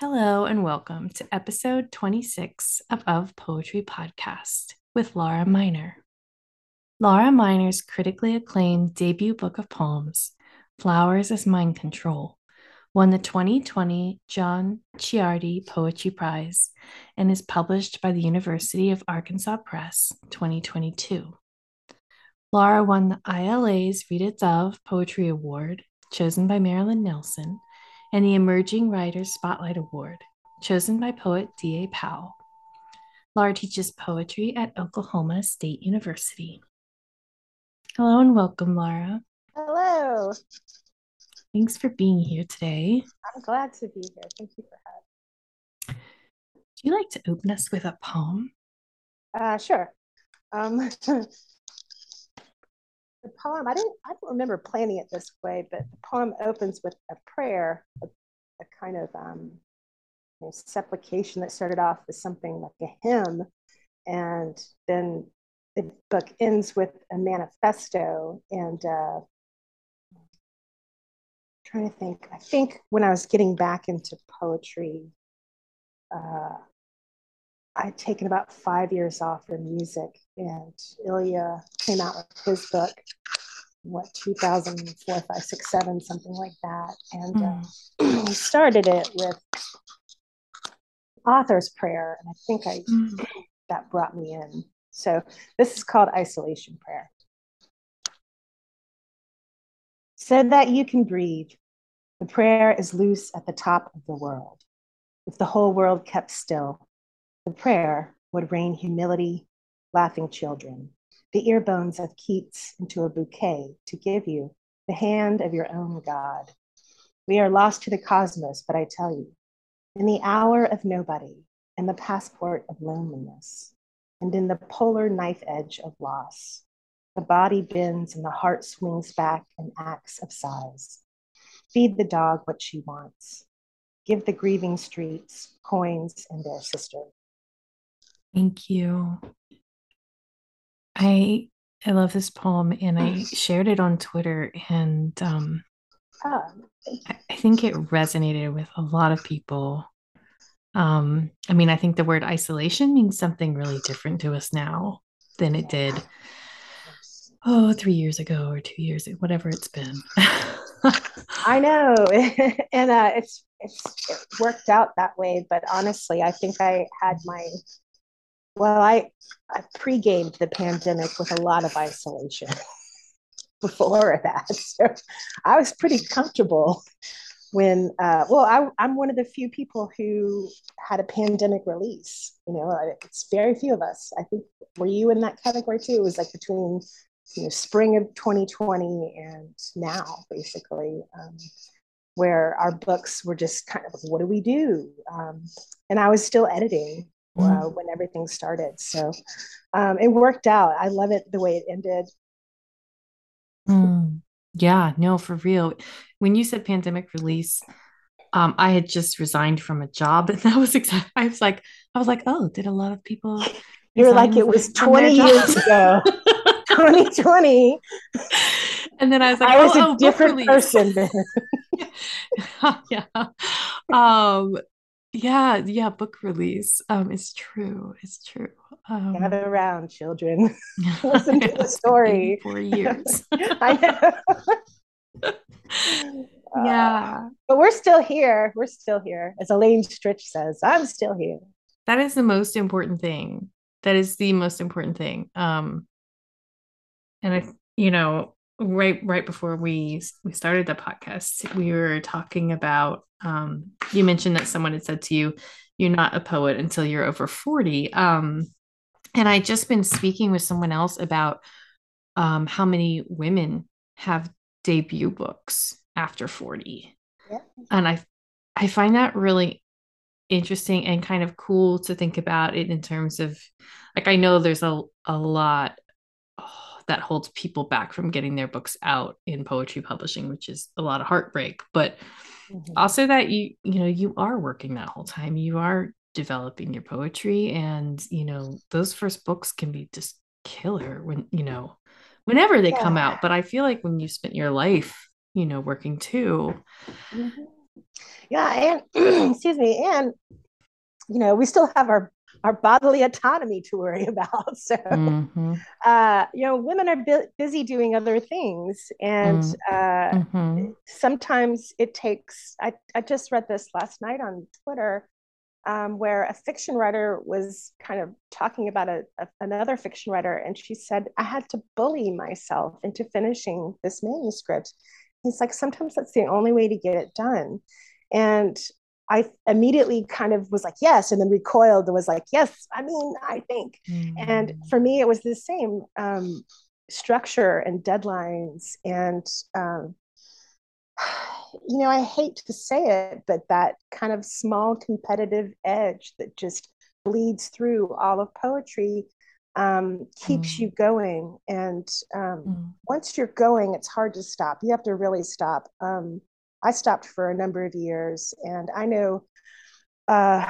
Hello and welcome to episode 26 of Of Poetry Podcast with Laura Miner. Laura Miner's critically acclaimed debut book of poems, Flowers as Mind Control, won the 2020 John Ciardi Poetry Prize and is published by the University of Arkansas Press 2022. Laura won the ILA's Rita Dove Poetry Award, chosen by Marilyn Nelson and the Emerging Writers Spotlight Award, chosen by poet D.A. Powell. Laura teaches poetry at Oklahoma State University. Hello and welcome, Laura. Hello. Thanks for being here today. I'm glad to be here. Thank you for having. Would you like to open us with a poem? Uh, sure. Um, the poem I didn't I don't remember planning it this way, but the poem opens with a prayer, a, a kind of um, you know, supplication that started off as something like a hymn, and then the book ends with a manifesto. And uh, trying to think, I think when I was getting back into poetry, uh, I'd taken about five years off from music, and Ilya came out with his book, what, 2004, 5, 6, 7, something like that. And mm. uh, he started it with author's prayer, and I think I mm. that brought me in. So this is called isolation prayer. So that you can breathe, the prayer is loose at the top of the world. If the whole world kept still, the prayer would rain humility, laughing children, the ear bones of Keats into a bouquet to give you the hand of your own God. We are lost to the cosmos, but I tell you, in the hour of nobody in the passport of loneliness, and in the polar knife edge of loss, the body bends and the heart swings back in acts of sighs. Feed the dog what she wants. Give the grieving streets coins and their sister. Thank you. I I love this poem and I shared it on Twitter and um oh, I, I think it resonated with a lot of people. Um, I mean, I think the word isolation means something really different to us now than it did oh three years ago or two years whatever it's been i know and uh, it's it's it worked out that way but honestly i think i had my well, I, I pre-gamed the pandemic with a lot of isolation before that. So I was pretty comfortable when, uh, well, I, I'm one of the few people who had a pandemic release. You know, it's very few of us. I think, were you in that category too? It was like between, you know, spring of 2020 and now, basically. Um, where our books were just kind of what do we do? Um, and I was still editing uh, mm. when everything started. So um, it worked out. I love it the way it ended. Mm. Yeah, no, for real. When you said pandemic release, um, I had just resigned from a job, and that was exactly. I was like, I was like, oh, did a lot of people? You're like it was 20 years ago, 2020. And then I was like, I was oh, a oh, different person. yeah. Um, yeah yeah book release. Um it's true it's true. Um, gather around children. Listen to the story. for years. I know. Yeah. uh, but we're still here we're still here as elaine stritch says i'm still here. That is the most important thing. That is the most important thing. Um and i you know right right before we we started the podcast we were talking about um you mentioned that someone had said to you you're not a poet until you're over 40 um and i just been speaking with someone else about um how many women have debut books after 40 yeah. and i i find that really interesting and kind of cool to think about it in terms of like i know there's a, a lot that holds people back from getting their books out in poetry publishing, which is a lot of heartbreak. But mm-hmm. also that you, you know, you are working that whole time. You are developing your poetry. And, you know, those first books can be just killer when, you know, whenever they yeah. come out. But I feel like when you spent your life, you know, working too, mm-hmm. Yeah, and excuse me, and you know, we still have our our bodily autonomy to worry about. So, mm-hmm. uh, you know, women are bu- busy doing other things, and mm-hmm. uh, mm-hmm. sometimes it takes. I I just read this last night on Twitter. Um, where a fiction writer was kind of talking about a, a, another fiction writer, and she said, I had to bully myself into finishing this manuscript. He's like, sometimes that's the only way to get it done. And I immediately kind of was like, yes, and then recoiled and was like, yes, I mean, I think. Mm. And for me, it was the same um, structure and deadlines. And, um, you know, I hate to say it, but that kind of small competitive edge that just bleeds through all of poetry um, keeps mm. you going. And um, mm. once you're going, it's hard to stop. You have to really stop. Um, I stopped for a number of years, and I know, uh,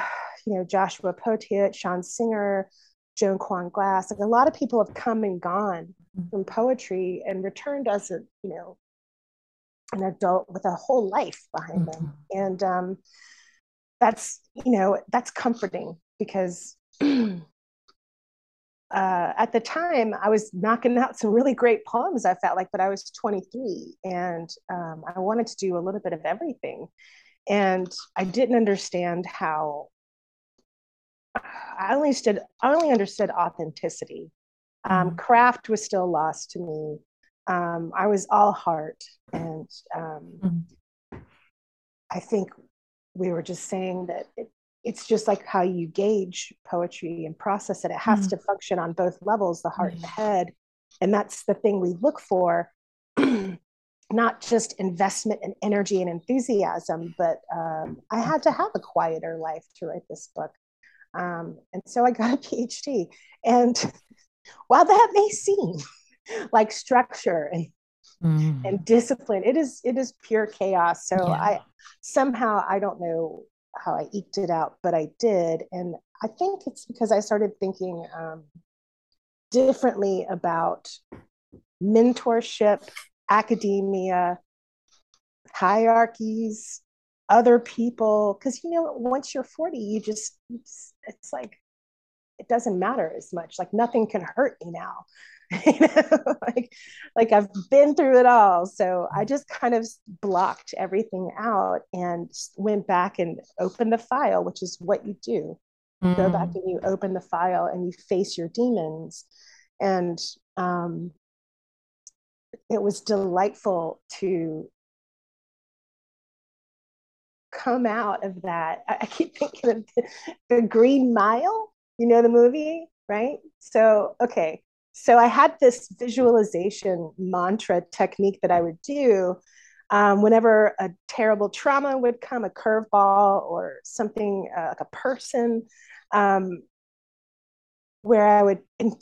you know, Joshua Poteat, Sean Singer, Joan Kwon Glass, like a lot of people have come and gone mm-hmm. from poetry and returned as a, you know, an adult with a whole life behind mm-hmm. them, and um, that's, you know, that's comforting because uh, at the time I was knocking out some really great poems. I felt like, but I was 23 and um, I wanted to do a little bit of everything, and I didn't understand how. I only stood. I only understood authenticity. Um, mm-hmm. craft was still lost to me. Um, I was all heart, and um, mm-hmm. I think we were just saying that it, it's just like how you gauge poetry and process it. It has mm. to function on both levels, the heart mm. and the head. And that's the thing we look for, not just investment and energy and enthusiasm, but um, I had to have a quieter life to write this book. Um, and so I got a PhD. And while that may seem like structure and mm. and discipline, it is it is pure chaos. So yeah. I somehow I don't know how I eked it out, but I did. And I think it's because I started thinking um, differently about mentorship, academia, hierarchies, other people. Because, you know, once you're 40, you just, it's, it's like, it doesn't matter as much. Like nothing can hurt me now. you know like like i've been through it all. So i just kind of blocked everything out and went back and opened the file which is what you do. Mm. go back and you open the file and you face your demons. And um, it was delightful to come out of that. I, I keep thinking of the, the green mile you know the movie right? So okay so I had this visualization mantra technique that I would do um, whenever a terrible trauma would come, a curveball or something uh, like a person, um, where I would.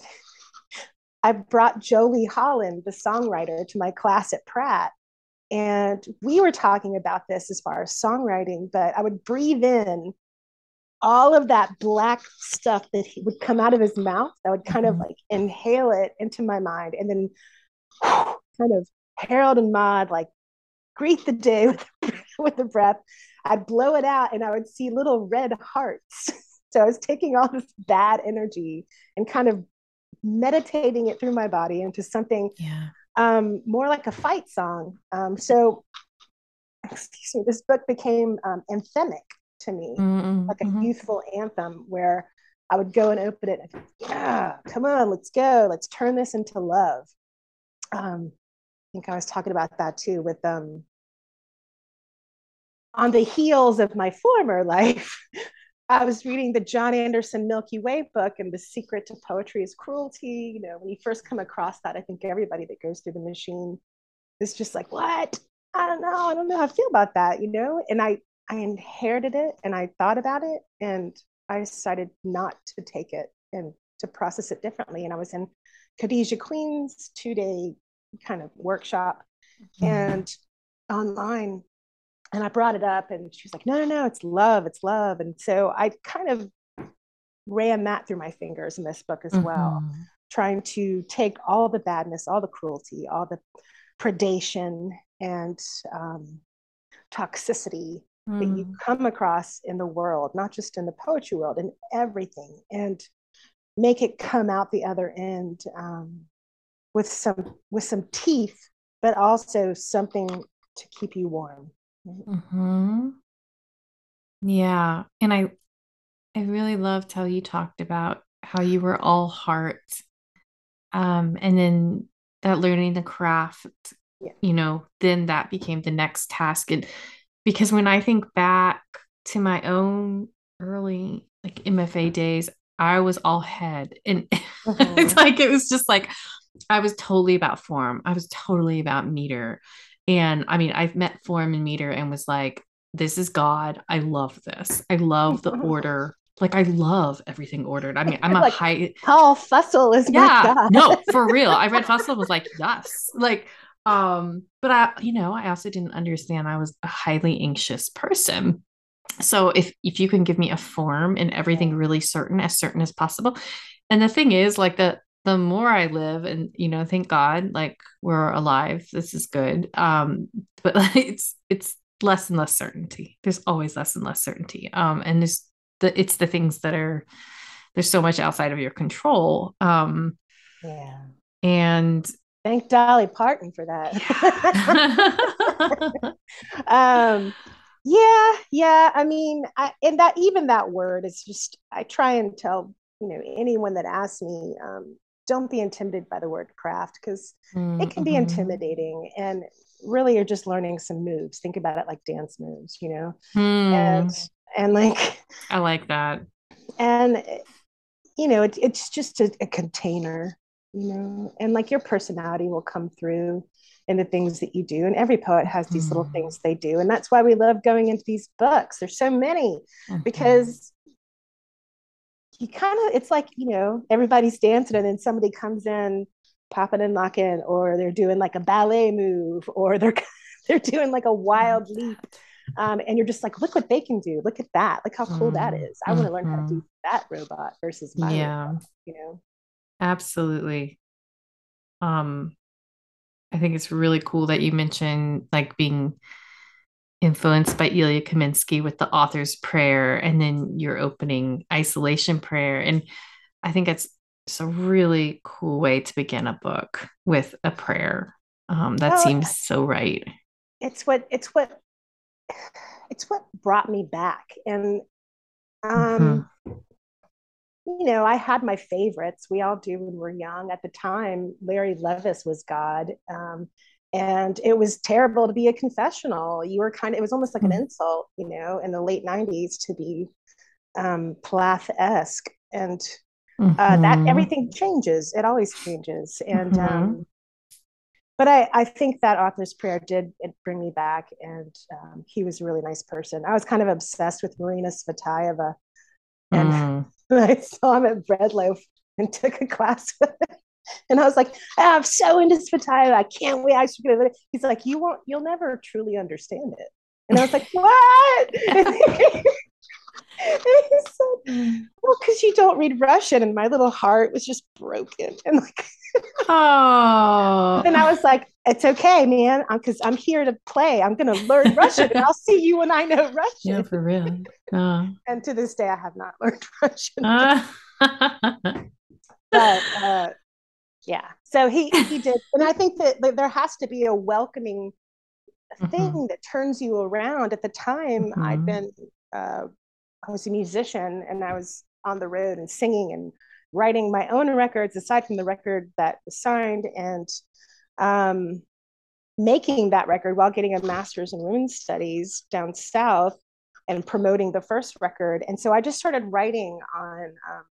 I brought Jolie Holland, the songwriter, to my class at Pratt. And we were talking about this as far as songwriting, but I would breathe in all of that black stuff that he would come out of his mouth, I would kind mm-hmm. of like inhale it into my mind and then kind of Harold and Maude like greet the day with, with the breath. I'd blow it out and I would see little red hearts. So I was taking all this bad energy and kind of meditating it through my body into something yeah. um, more like a fight song. Um, so, excuse me, this book became um, anthemic to me, mm-hmm. like a mm-hmm. youthful anthem where I would go and open it. And, yeah, come on, let's go. Let's turn this into love. Um, I think I was talking about that too with um on the heels of my former life. I was reading the Jon Anderson Milky Way book and the secret to poetry is cruelty. You know, when you first come across that, I think everybody that goes through the machine is just like, what? I don't know. I don't know how I feel about that, you know? And I I inherited it and I thought about it and I decided not to take it and to process it differently. And I was in Khadijah Queen's two day kind of workshop mm-hmm. and online. And I brought it up and she was like, no, no, no, it's love, it's love. And so I kind of ran that through my fingers in this book as mm-hmm. well, trying to take all the badness, all the cruelty, all the predation and um, toxicity mm. that you mm. come across in the world, not just in the poetry world, in everything, and make it come out the other end um, with some with some teeth, but also something to keep you warm. Mm-hmm. Yeah, and I I really loved how you talked about how you were all heart, um, and then that learning the craft. Yeah. You know, then that became the next task, and because when I think back to my own early like MFA days, I was all head and mm-hmm. it's like it was just like I was totally about form. I was totally about meter. And I mean, I've met form and meter and was like, this is God. I love this. I love the order. Like I love everything ordered. I mean, I'm a like, high Paul Fussell is yeah, no, for real. I read Fussell was like, yes. Like um, but I, you know, I also didn't understand I was a highly anxious person. So if if you can give me a form and everything really certain, as certain as possible. And the thing is, like the the more I live, and you know, thank God, like we're alive. This is good. Um, but it's it's less and less certainty. There's always less and less certainty. Um, and there's the it's the things that are there's so much outside of your control. Um, yeah. And Thank Dolly Parton for that. um, yeah, yeah. I mean, I, and that even that word is just. I try and tell you know anyone that asks me, um, don't be intimidated by the word craft because mm-hmm. it can be mm-hmm. intimidating and really you're just learning some moves. Think about it like dance moves, you know, mm. and and like I like that. And you know, it, it's just a, a container you know and like your personality will come through in the things that you do and every poet has these mm. little things they do and that's why we love going into these books there's so many mm-hmm. because you kind of it's like you know everybody's dancing and then somebody comes in popping and locking or they're doing like a ballet move or they're they're doing like a wild leap um, and you're just like look what they can do look at that look how cool mm. that is i mm-hmm. want to learn how to do mm-hmm. that robot versus my yeah robot, you know Absolutely. Um, I think it's really cool that you mentioned like being influenced by Ilya Kaminsky with the author's prayer and then your opening isolation prayer. And I think it's it's a really cool way to begin a book with a prayer. Um, that seems so right. It's what it's what it's what brought me back. And um mm-hmm you know, I had my favorites. We all do when we're young. At the time, Larry Levis was God. Um, and it was terrible to be a confessional. You were kind of, it was almost like an mm-hmm. insult, you know, in the late 90s to be um, Plath esque. And uh, mm-hmm. that everything changes. It always changes. And, mm-hmm. um, but I, I think that author's prayer did bring me back, and um, he was a really nice person. I was kind of obsessed with Marina Tsvetaeva, and mm. I saw him at Breadloaf and took a class with him. And I was like, oh, I'm so into Tsvetaeva. I can't wait. I should get it. He's like, you won't, you'll never truly understand it. And I was like, what? he said, well, because you don't read Russian. And my little heart was just broken. And like, oh. and I was like, it's okay, man, because I'm, I'm, here to play. I'm going to learn Russian and I'll see you when I know Russian. Yeah, for real. Oh. And to this day, I have not learned Russian. Uh. but uh, yeah, so he, he did. And I think that there has to be a welcoming thing mm-hmm. that turns you around. At the time, mm-hmm. I'd been uh, I was a musician and I was on the road and singing and writing my own records aside from the record that was signed and um, making that record while getting a master's in women's studies down south and promoting the first record. And so I just started writing on um,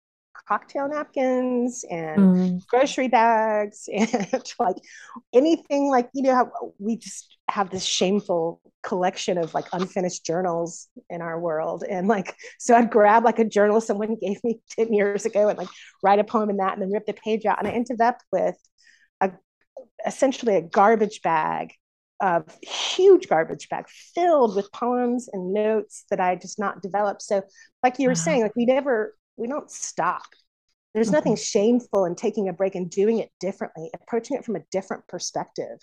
cocktail napkins and mm. grocery bags and like anything like you know how we just have this shameful collection of like unfinished journals in our world and like so i'd grab like a journal someone gave me 10 years ago and like write a poem in that and then rip the page out and i ended up with a essentially a garbage bag a huge garbage bag filled with poems and notes that I just not developed. So, like you were wow. saying, like we never we don't stop. There's mm-hmm. nothing shameful in taking a break and doing it differently, approaching it from a different perspective.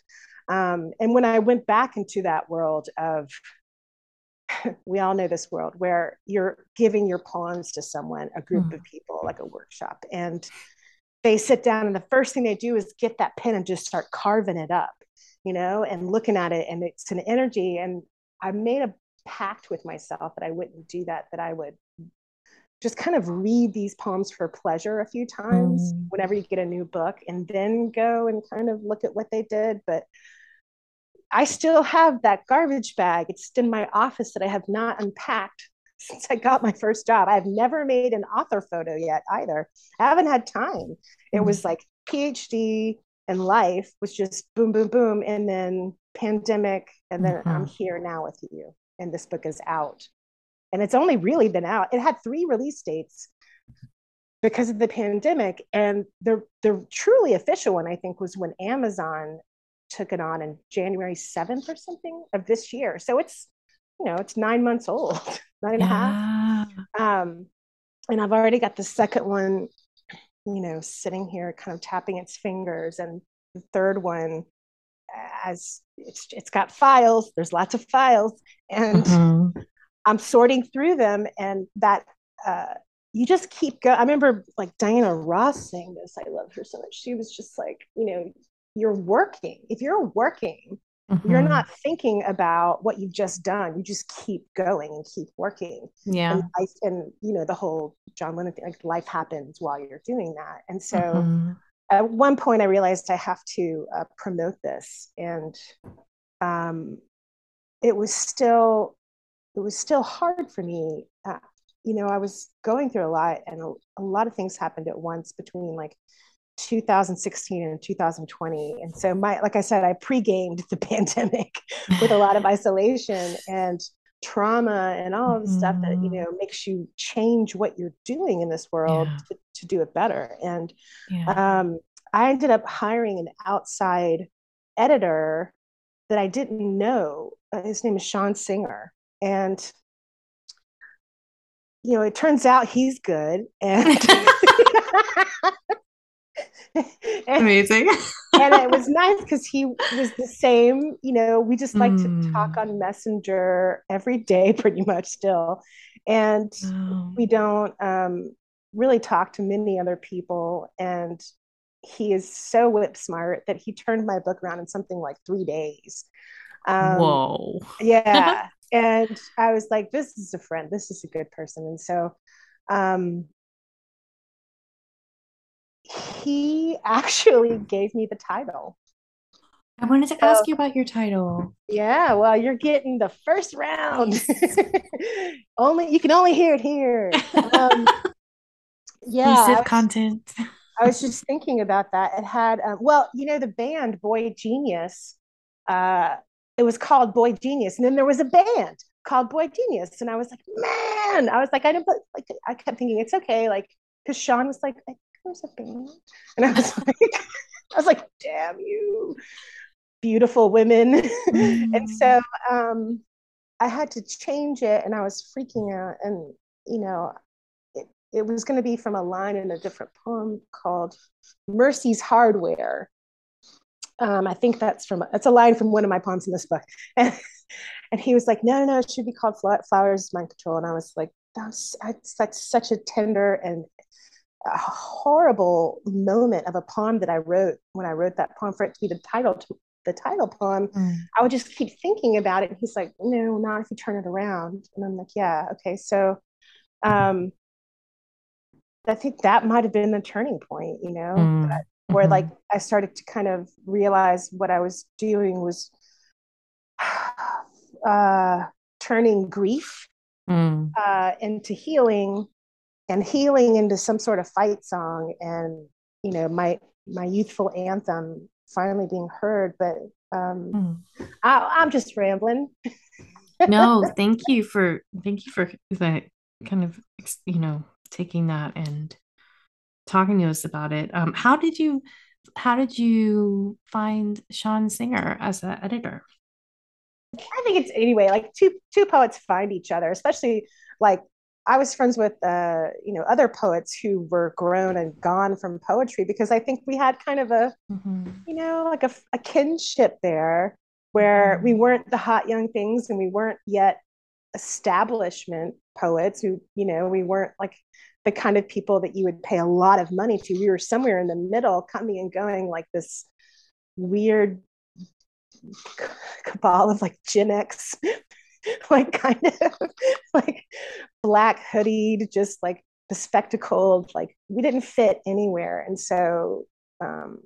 Um, and when I went back into that world of we all know this world where you're giving your poems to someone, a group mm. of people, like a workshop, and they sit down and the first thing they do is get that pen and just start carving it up, you know, and looking at it, and it's an energy. And I made a pact with myself that I wouldn't do that, that I would just kind of read these poems for pleasure a few times mm. whenever you get a new book and then go and kind of look at what they did. But I still have that garbage bag. It's in my office that I have not unpacked since I got my first job. I've never made an author photo yet either. I haven't had time. It mm. was like PhD and life was just boom, boom, boom. And then pandemic. And then mm-hmm. I'm here now with you. And this book is out. And it's only really been out. It had three release dates because of the pandemic. And the the truly official one, I think, was when Amazon took it on in January 7th or something of this year. So it's, you know, it's nine months old, nine and yeah. a half. Um, and I've already got the second one, you know, sitting here kind of tapping its fingers. And the third one, as it's it's got files, there's lots of files. And mm-hmm. I'm sorting through them. And that uh you just keep going. I remember like Diana Ross saying this. I love her so much. She was just like, you know, you're working. If you're working, mm-hmm. you're not thinking about what you've just done. You just keep going and keep working. Yeah. And, life, and you know, the whole John Lennon thing, like life happens while you're doing that. And so mm-hmm. at one point I realized I have to uh, promote this. And um, it was still, it was still hard for me. Uh, you know, I was going through a lot and a, a lot of things happened at once between like 2016 and 2020 and so my like i said i pre-gamed the pandemic with a lot of isolation and trauma and all of the mm-hmm. stuff that you mm-hmm. know makes you change what you're doing in this world yeah. to, to, do it better and yeah. um, i ended up hiring an outside editor that i didn't know uh, his name is sean singer and you know it turns out he's good and Amazing. and it was nice because he was the same. You know, we just like mm. to talk on Messenger every day, pretty much still. And oh. we don't um, really talk to many other people. And he is so whip smart that he turned my book around in something like three days. Um, Whoa. yeah. And I was like, this is a friend. This is a good person. And so um, he actually gave me the title. I wanted to ask you about your title. Yeah, well, you're getting the first round. only you can only hear it here. Um, yeah, was, content. I was just thinking about that. It had, um, well, you know, the band Boy Genius. Uh, it was called Boy Genius, and then there was a band called Boy Genius, and I was like, man, I was like, I didn't, like, I kept thinking it's okay, like, because Sean was like, there's a band. And I was like, I was like, damn you, beautiful women. Mm. and so um, I had to change it and I was freaking out. And, you know, it, it was going to be from a line in a different poem called Mercy's Hardware. Um, I think that's from, it's a line from one of my poems in this book. And, and he was like, no, no, no, it should be called Flowers Mind Control. And I was like, that's, that's such a tender and a horrible moment of a poem that I wrote when I wrote that poem for it to be the title to the title poem. Mm. I would just keep thinking about it. And he's like, no, not if you turn it around. And I'm like, yeah, okay. So um I think that might have been the turning point, you know, mm. Where mm-hmm. like I started to kind of realize what I was doing was uh turning grief mm. uh into healing and healing into some sort of fight song and you know my my youthful anthem finally being heard but um mm. I, i'm just rambling no thank you for thank you for that kind of you know taking that and talking to us about it um how did you how did you find sean singer as an editor i think it's anyway like two two poets find each other especially like I was friends with uh, you know other poets who were grown and gone from poetry because I think we had kind of a mm-hmm. you know like a, a, kinship there where mm-hmm. we weren't the hot young things and we weren't yet establishment poets who, you know, we weren't like the kind of people that you would pay a lot of money to. We were somewhere in the middle, coming and going like this weird cabal of like Gen X, like kind of like black hoodied, just like bespectacled, like we didn't fit anywhere. And so, um,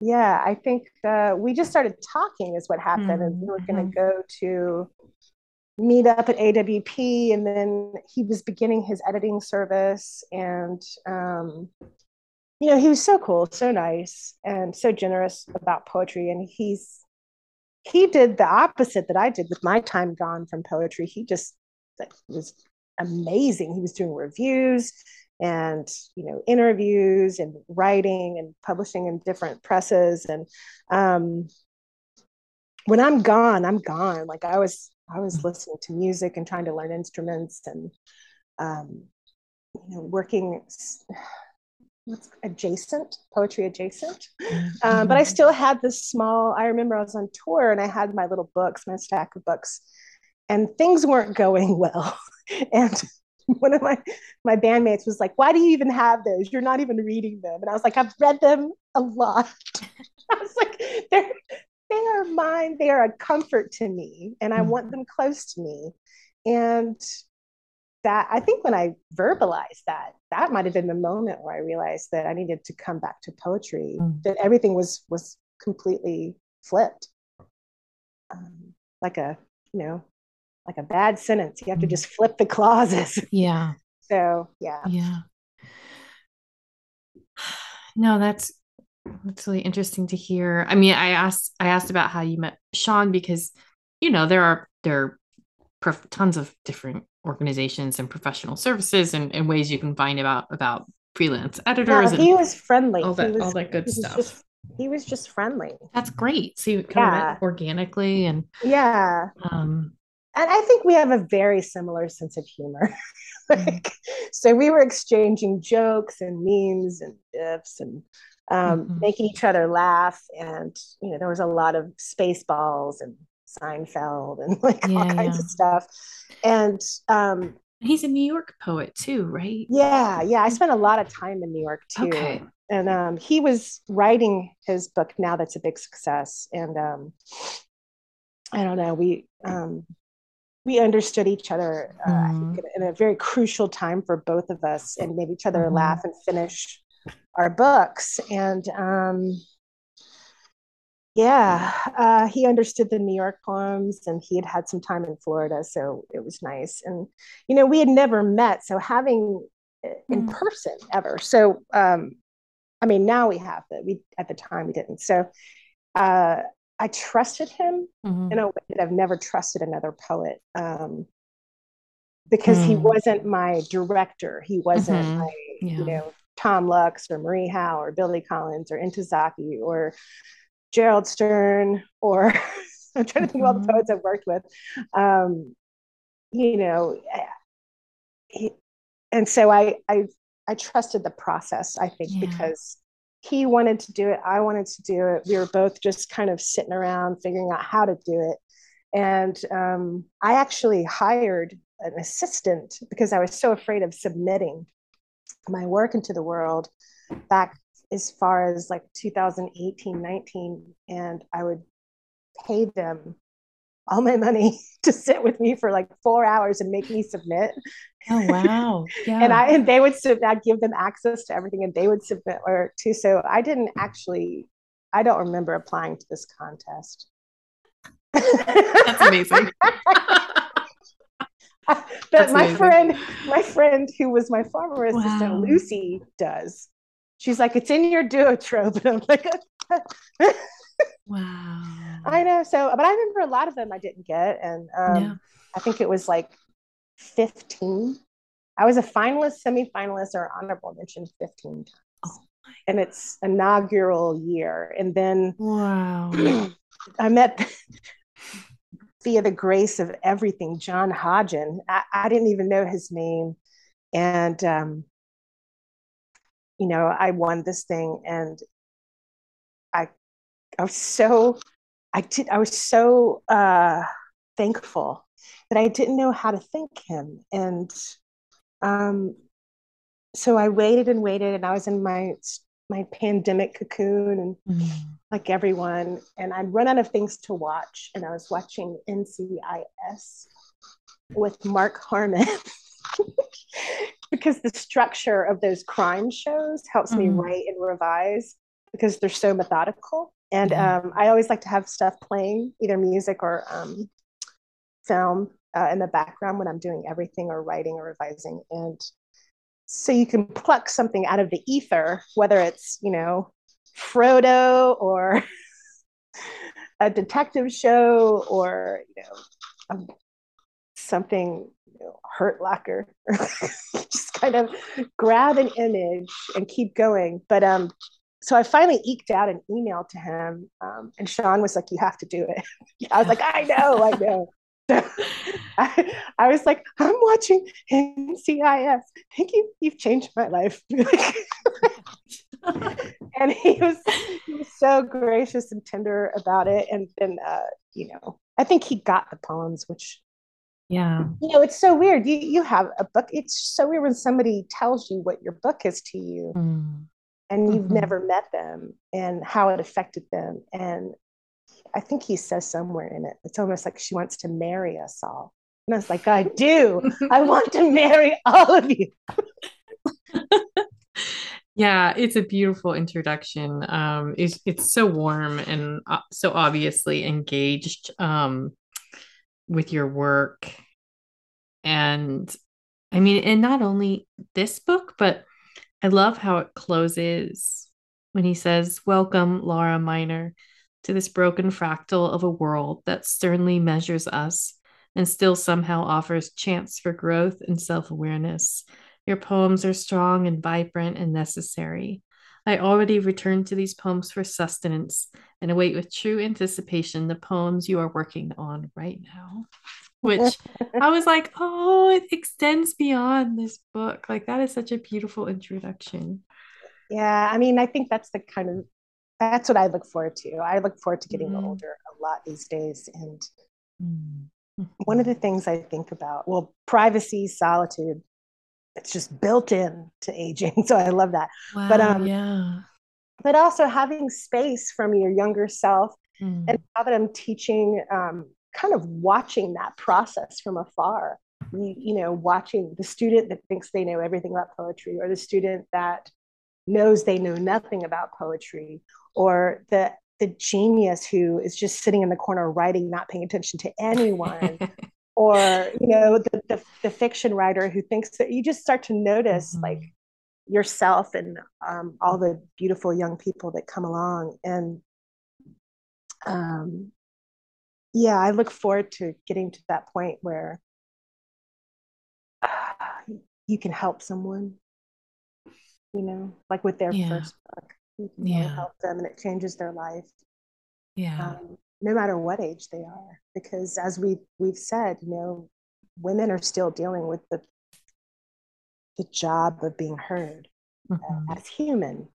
yeah, I think uh, we just started talking, is what happened. Mm-hmm. And we were going to go to meet up at AWP, and then he was beginning his editing service. And, um, you know, he was so cool, so nice, and so generous about poetry. And he's, he did the opposite that I did with my time gone from poetry. He just was amazing. He was doing reviews and you know interviews and writing and publishing in different presses and um, when i'm gone i'm gone like i was i was listening to music and trying to learn instruments and um, you know working what's adjacent poetry adjacent. Um, but i still had this small i remember i was on tour and i had my little books my stack of books and things weren't going well. And one of my my bandmates was like why do you even have those? You're not even reading them. And i was like i've read them a lot. I was like they're they are mine they are a comfort to me and i mm-hmm. want them close to me and that i think when i verbalized that that might have been the moment where i realized that i needed to come back to poetry mm-hmm. that everything was was completely flipped um, like a you know like a bad sentence. You have to mm. just flip the clauses. Yeah. so yeah. Yeah. No, that's that's really interesting to hear. I mean, I asked I asked about how you met Sean because you know there are there are prof- tons of different organizations and professional services and, and ways you can find about about freelance editors. Yeah, he was friendly. All that was, all that good stuff. Just, he was just friendly. That's great. So you kind yeah. of met organically and yeah. Um, and I think we have a very similar sense of humor. Mm-hmm. like, so we were exchanging jokes and memes and gifs and um, mm-hmm. making each other laugh. And you know, there was a lot of Spaceballs and Seinfeld and like yeah, all kinds yeah. of stuff. And um, he's a New York poet too, right? Yeah, yeah. I spent a lot of time in New York too. Okay. And um, he was writing his book now that's a big success. And um, I don't know, we um, we understood each other uh, mm. in a very crucial time for both of us and made each other mm. laugh and finish our books and um, yeah uh, he understood the new york poems and he had had some time in florida so it was nice and you know we had never met so having uh, in mm. person ever so um, i mean now we have but we at the time we didn't so uh, I trusted him mm-hmm. in a way that I've never trusted another poet um, because mm. he wasn't my director. He wasn't mm-hmm. my, yeah. you know, Tom Lux or Marie Howe or Billy Collins or Ntozake or Gerald Stern or I'm trying to think mm-hmm. of all the mm-hmm. poets I've worked with. Um, you know, he, and so I, I, I trusted the process, I think, yeah. because he wanted to do it i wanted to do it we were both just kind of sitting around figuring out how to do it and um, i actually hired an assistant because i was so afraid of submitting my work into the world back as far as like 2018 19 and i would pay them all my money to sit with me for like four hours and make me submit. Oh wow! Yeah. and I and they would submit. I'd give them access to everything, and they would submit or too. So I didn't actually. I don't remember applying to this contest. That's amazing. but That's my amazing. friend, my friend who was my former assistant. Lucy, does. She's like, it's in your duotrope, and I'm like. Wow. I know. So, but I remember a lot of them I didn't get. And um, yeah. I think it was like 15. I was a finalist, semi-finalist, or honorable mention 15 times. Oh and it's inaugural year. And then wow. I met via the grace of everything, John Hodgen. I, I didn't even know his name. And um, you know, I won this thing and I I was so, I did, I was so uh, thankful but I didn't know how to thank him. And um, so I waited and waited, and I was in my my pandemic cocoon and mm. like everyone and i'd run out of things to watch and i was watching ncis with mark harmon because the structure of those crime shows helps mm. me write and revise because they're so methodical and mm. um, i always like to have stuff playing either music or um, film uh, in the background when i'm doing everything or writing or revising and so you can pluck something out of the ether whether it's you know frodo or a detective show or you know um, something you know, hurt locker just kind of grab an image and keep going but um so I finally eked out an email to him, um, and Sean was like, "You have to do it." I was like, "I know, I know." I, I, was like, I'm watching NCIS. Thank you. You've changed my life. and he was he was so gracious and tender about it. And then uh, you know, I think he got the poems, which yeah. You know, it's so weird. You you have a book. It's so weird when somebody tells you what your book is to you. Mm. And you've mm-hmm. never met them and how it affected them. And I think he says somewhere in it, it's almost like she wants to marry us all. And I was like, I do. I want to marry all of you. yeah, it's a beautiful introduction. Um, it's it's so warm and uh, so obviously engaged um, with your work, and I mean, and not only this book, but I love how it closes when he says, "Welcome, Laura Miner." To this broken fractal of a world that sternly measures us and still somehow offers chance for growth and self awareness. Your poems are strong and vibrant and necessary. I already return to these poems for sustenance and await with true anticipation the poems you are working on right now. Which I was like, oh, it extends beyond this book. Like, that is such a beautiful introduction. Yeah, I mean, I think that's the kind of that's what I look forward to. I look forward to getting mm-hmm. older a lot these days. And mm-hmm. one of the things I think about, well, privacy, solitude, it's just built in to aging. So I love that. Wow, but um yeah. But also having space from your younger self. Mm. And now that I'm teaching, um, kind of watching that process from afar. You, you know, watching the student that thinks they know everything about poetry or the student that knows they know nothing about poetry or the the genius who is just sitting in the corner writing not paying attention to anyone or you know the, the, the, fiction writer who thinks that you just start to notice mm-hmm. like yourself and um, all the beautiful young people that come along and um, yeah i look forward to getting to that point where uh, you can help someone you know like with their yeah. first book can yeah. really help them and it changes their life yeah. um, no matter what age they are because as we we've said you know women are still dealing with the the job of being heard uh, mm-hmm. uh, as human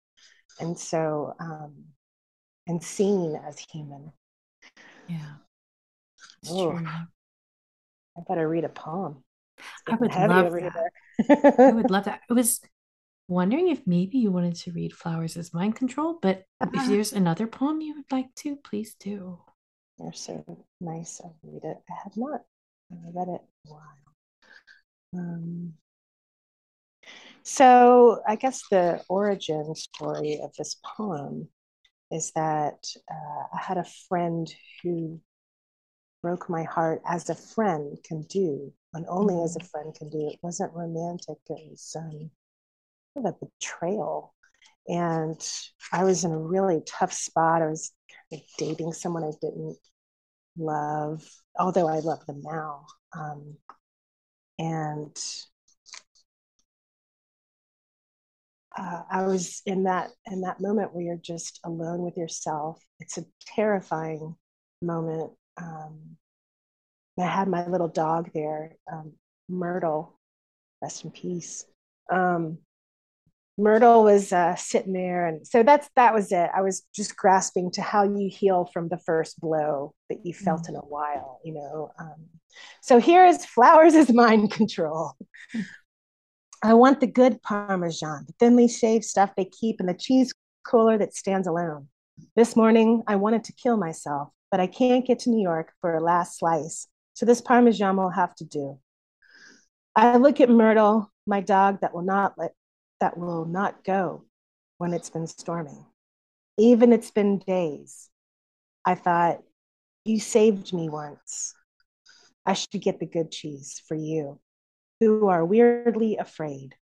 and so um and seen as human. Yeah. Oh, i better read a poem. I would love that. i would love that. It was wondering if maybe you wanted to read Flowers as Mind Control, but uh-huh. if there's another poem you would like to, please do. They're so nice. I'll read it. I have not read it in a while. Um, so I guess the origin story of this poem is that uh, I had a friend who broke my heart as a friend can do, and only as a mm-hmm. friend can do. It wasn't romantic. It was um, of a betrayal. And I was in a really tough spot. I was kind of dating someone I didn't love, although I love them now. Um, and uh, I was in that in that moment where you're just alone with yourself. It's a terrifying moment. Um, I had my little dog there, um, Myrtle, rest in peace. Um, Myrtle was uh, sitting there, and so that's that was it. I was just grasping to how you heal from the first blow that you felt mm. in a while, you know. Um, so here is flowers as mind control. I want the good Parmesan, the thinly shaved stuff they keep in the cheese cooler that stands alone. This morning, I wanted to kill myself, but I can't get to New York for a last slice, so this Parmesan will have to do. I look at Myrtle, my dog that will not let that will not go when it's been storming. Even it's been days. I thought, you saved me once. I should get the good cheese for you, who are weirdly afraid.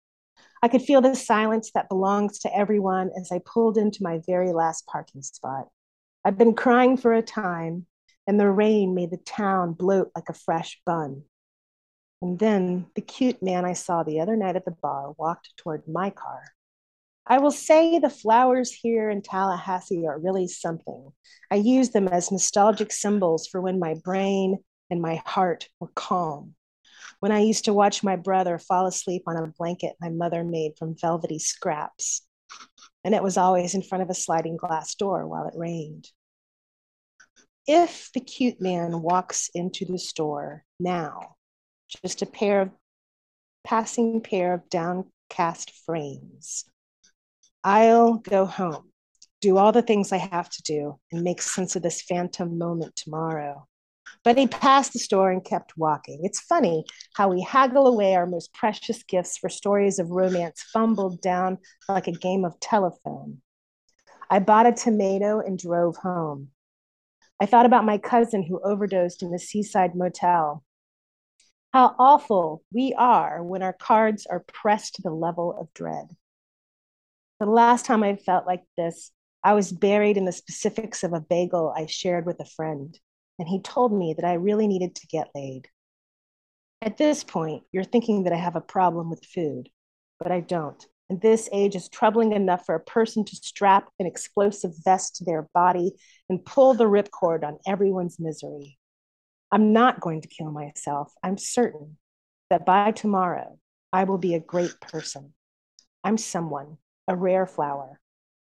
I could feel the silence that belongs to everyone as I pulled into my very last parking spot. I've been crying for a time, and the rain made the town bloat like a fresh bun. And then the cute man I saw the other night at the bar walked toward my car. I will say the flowers here in Tallahassee are really something. I use them as nostalgic symbols for when my brain and my heart were calm. When I used to watch my brother fall asleep on a blanket my mother made from velvety scraps. And it was always in front of a sliding glass door while it rained. If the cute man walks into the store now, just a pair of passing pair of downcast frames. I'll go home, do all the things I have to do, and make sense of this phantom moment tomorrow. But he passed the store and kept walking. It's funny how we haggle away our most precious gifts for stories of romance fumbled down like a game of telephone. I bought a tomato and drove home. I thought about my cousin who overdosed in the seaside motel how awful we are when our cards are pressed to the level of dread. The last time I felt like this, I was buried in the specifics of a bagel I shared with a friend, and he told me that I really needed to get laid. At this point, you're thinking that I have a problem with food, but I don't. And this age is troubling enough for a person to strap an explosive vest to their body and pull the ripcord on everyone's misery. I'm not going to kill myself. I'm certain that by tomorrow, I will be a great person. I'm someone, a rare flower.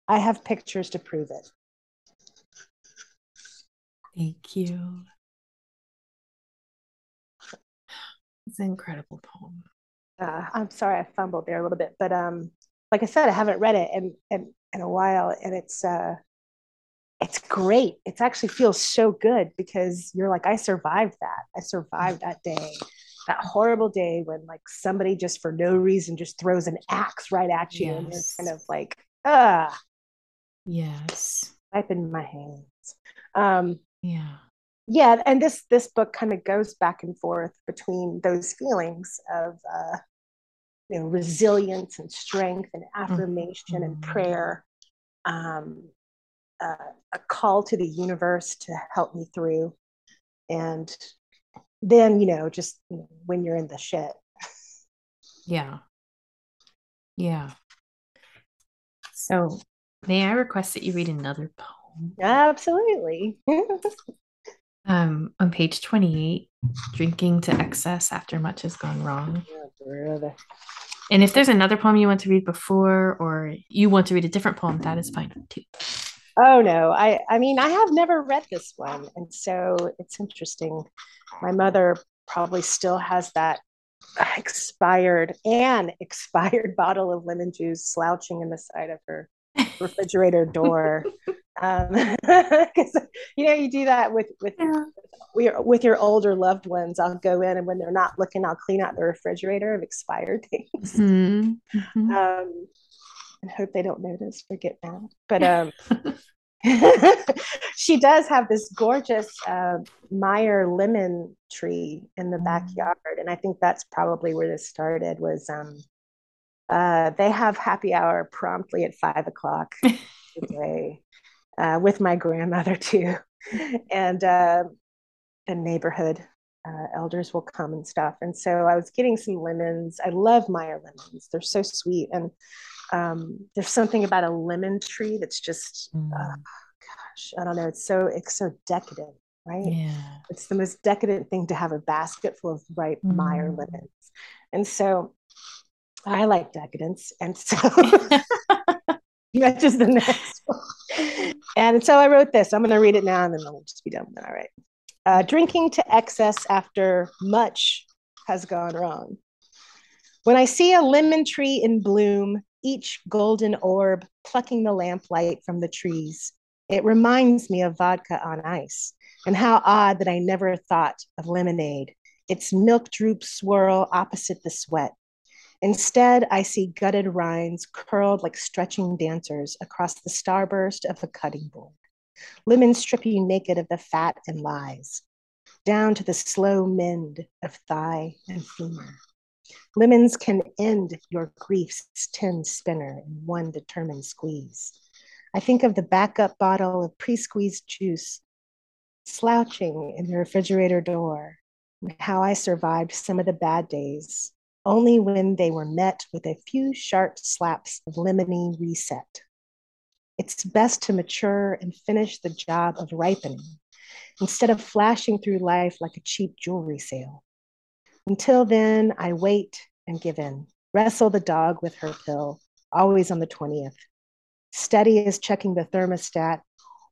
I have pictures to prove it. Thank you. It's an incredible poem. Uh, I'm sorry I fumbled there a little bit, but um, like I said, I haven't read it in, in, in a while, and it's uh, it's great. It actually feels so good because you're like, I survived that. I survived that day, that horrible day when like somebody just for no reason just throws an axe right at you yes. and you're kind of like, ah. Yes. Wipe in my hands. Um, yeah. Yeah, and this this book kind of goes back and forth between those feelings of uh, you know resilience and strength and affirmation mm-hmm. and prayer um, uh, a call to the universe to help me through. And then, you know, just you know, when you're in the shit. Yeah. Yeah. So, may I request that you read another poem? Absolutely. um, on page 28, drinking to excess after much has gone wrong. Yeah, and if there's another poem you want to read before, or you want to read a different poem, that is fine too. Oh no, I I mean I have never read this one, and so it's interesting. My mother probably still has that expired and expired bottle of lemon juice slouching in the side of her refrigerator door. um, you know, you do that with with yeah. with your older loved ones. I'll go in and when they're not looking, I'll clean out the refrigerator of expired things. Mm-hmm. Mm-hmm. Um, and hope they don't notice or get mad. But um, she does have this gorgeous uh, Meyer lemon tree in the mm. backyard, and I think that's probably where this started. Was um, uh, they have happy hour promptly at five o'clock today uh, with my grandmother too, and uh, the neighborhood uh, elders will come and stuff. And so I was getting some lemons. I love Meyer lemons; they're so sweet and um, there's something about a lemon tree that's just mm. uh, gosh i don't know it's so it's so decadent right yeah it's the most decadent thing to have a basket full of ripe mm. meyer lemons and so I like decadence. And so that's just the next one. And so I wrote this. I'm going to read it now and then we'll just be done with it. All right. Uh, drinking to excess after much has gone wrong. When I see a lemon tree in bloom, each golden orb plucking the lamplight from the trees, it reminds me of vodka on ice and how odd that I never thought of lemonade, its milk droop swirl opposite the sweat. Instead, I see gutted rinds curled like stretching dancers across the starburst of a cutting board. Lemon strip you naked of the fat and lies, down to the slow mend of thigh and femur. Lemons can end your grief's tin spinner in one determined squeeze. I think of the backup bottle of pre squeezed juice slouching in the refrigerator door, and how I survived some of the bad days, only when they were met with a few sharp slaps of lemony reset. It's best to mature and finish the job of ripening instead of flashing through life like a cheap jewelry sale. Until then, I wait and give in, wrestle the dog with her pill, always on the 20th. Steady as checking the thermostat,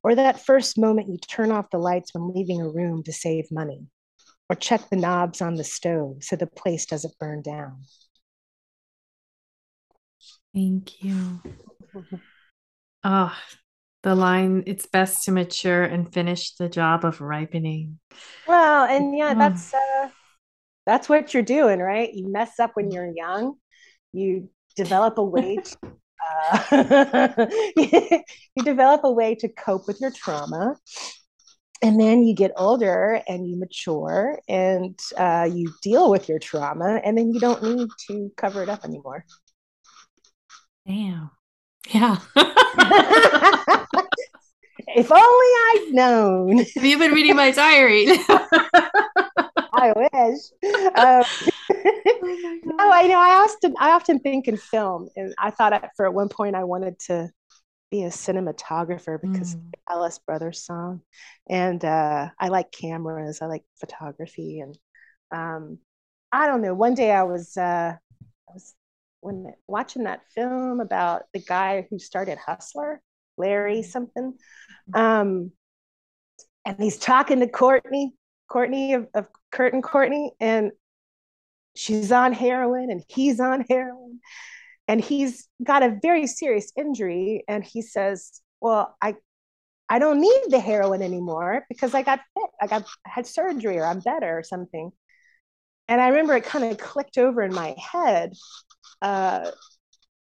or that first moment you turn off the lights when leaving a room to save money, or check the knobs on the stove so the place doesn't burn down. Thank you. Oh, the line it's best to mature and finish the job of ripening. Well, and yeah, ah. that's uh that's what you're doing, right? You mess up when you're young. You develop a way to uh, you develop a way to cope with your trauma. And then you get older and you mature and uh, you deal with your trauma and then you don't need to cover it up anymore. Damn. Yeah if only i'd known have you been reading my diary I wish. Um, oh, I know. I often, I often think in film, and I thought for at one point I wanted to be a cinematographer because mm. Alice Brothers song, and uh, I like cameras. I like photography, and um, I don't know. One day I was, uh, I was when watching that film about the guy who started Hustler, Larry mm. something. Um, and he's talking to Courtney, Courtney of, of Kurt and Courtney, and she's on heroin and he's on heroin. And he's got a very serious injury. And he says, Well, I I don't need the heroin anymore because I got fit. I got I had surgery or I'm better or something. And I remember it kind of clicked over in my head. Uh,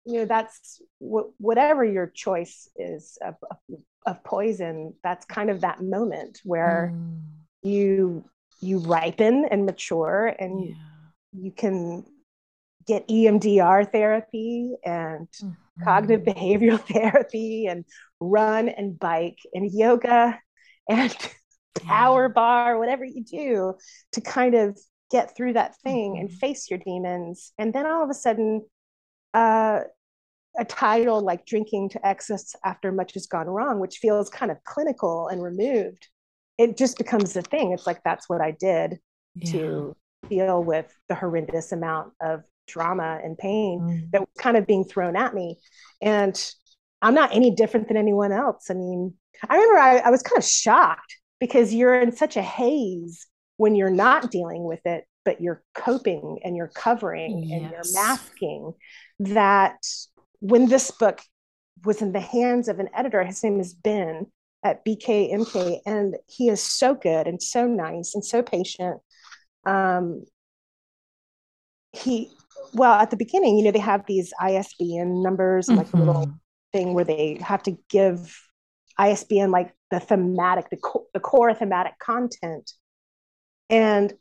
you know, that's wh- whatever your choice is of, of, poison. That's kind of that moment where mm. you you ripen and mature and yeah. you can get EMDR therapy and mm-hmm. cognitive behavioral therapy and run and bike and yoga and power bar, whatever you do to kind of get through that thing mm-hmm. and face your demons. And then all of a sudden, uh, a title like Drinking to Excess After Much Has Gone Wrong, which feels kind of clinical and removed, it just becomes a thing. It's like that's what I did yeah. to deal with the horrendous amount of drama and pain mm. that was kind of being thrown at me. And I'm not any different than anyone else. I mean, I remember I, I was kind of shocked because you're in such a haze when you're not dealing with it, but you're coping and you're covering yes. and you're masking that when this book was in the hands of an editor, his name is Ben, at BKMK, and he is so good and so nice and so patient. Um, he, well, at the beginning, you know, they have these ISBN numbers and like mm-hmm. a little thing where they have to give ISBN like the thematic, the, co- the core thematic content. And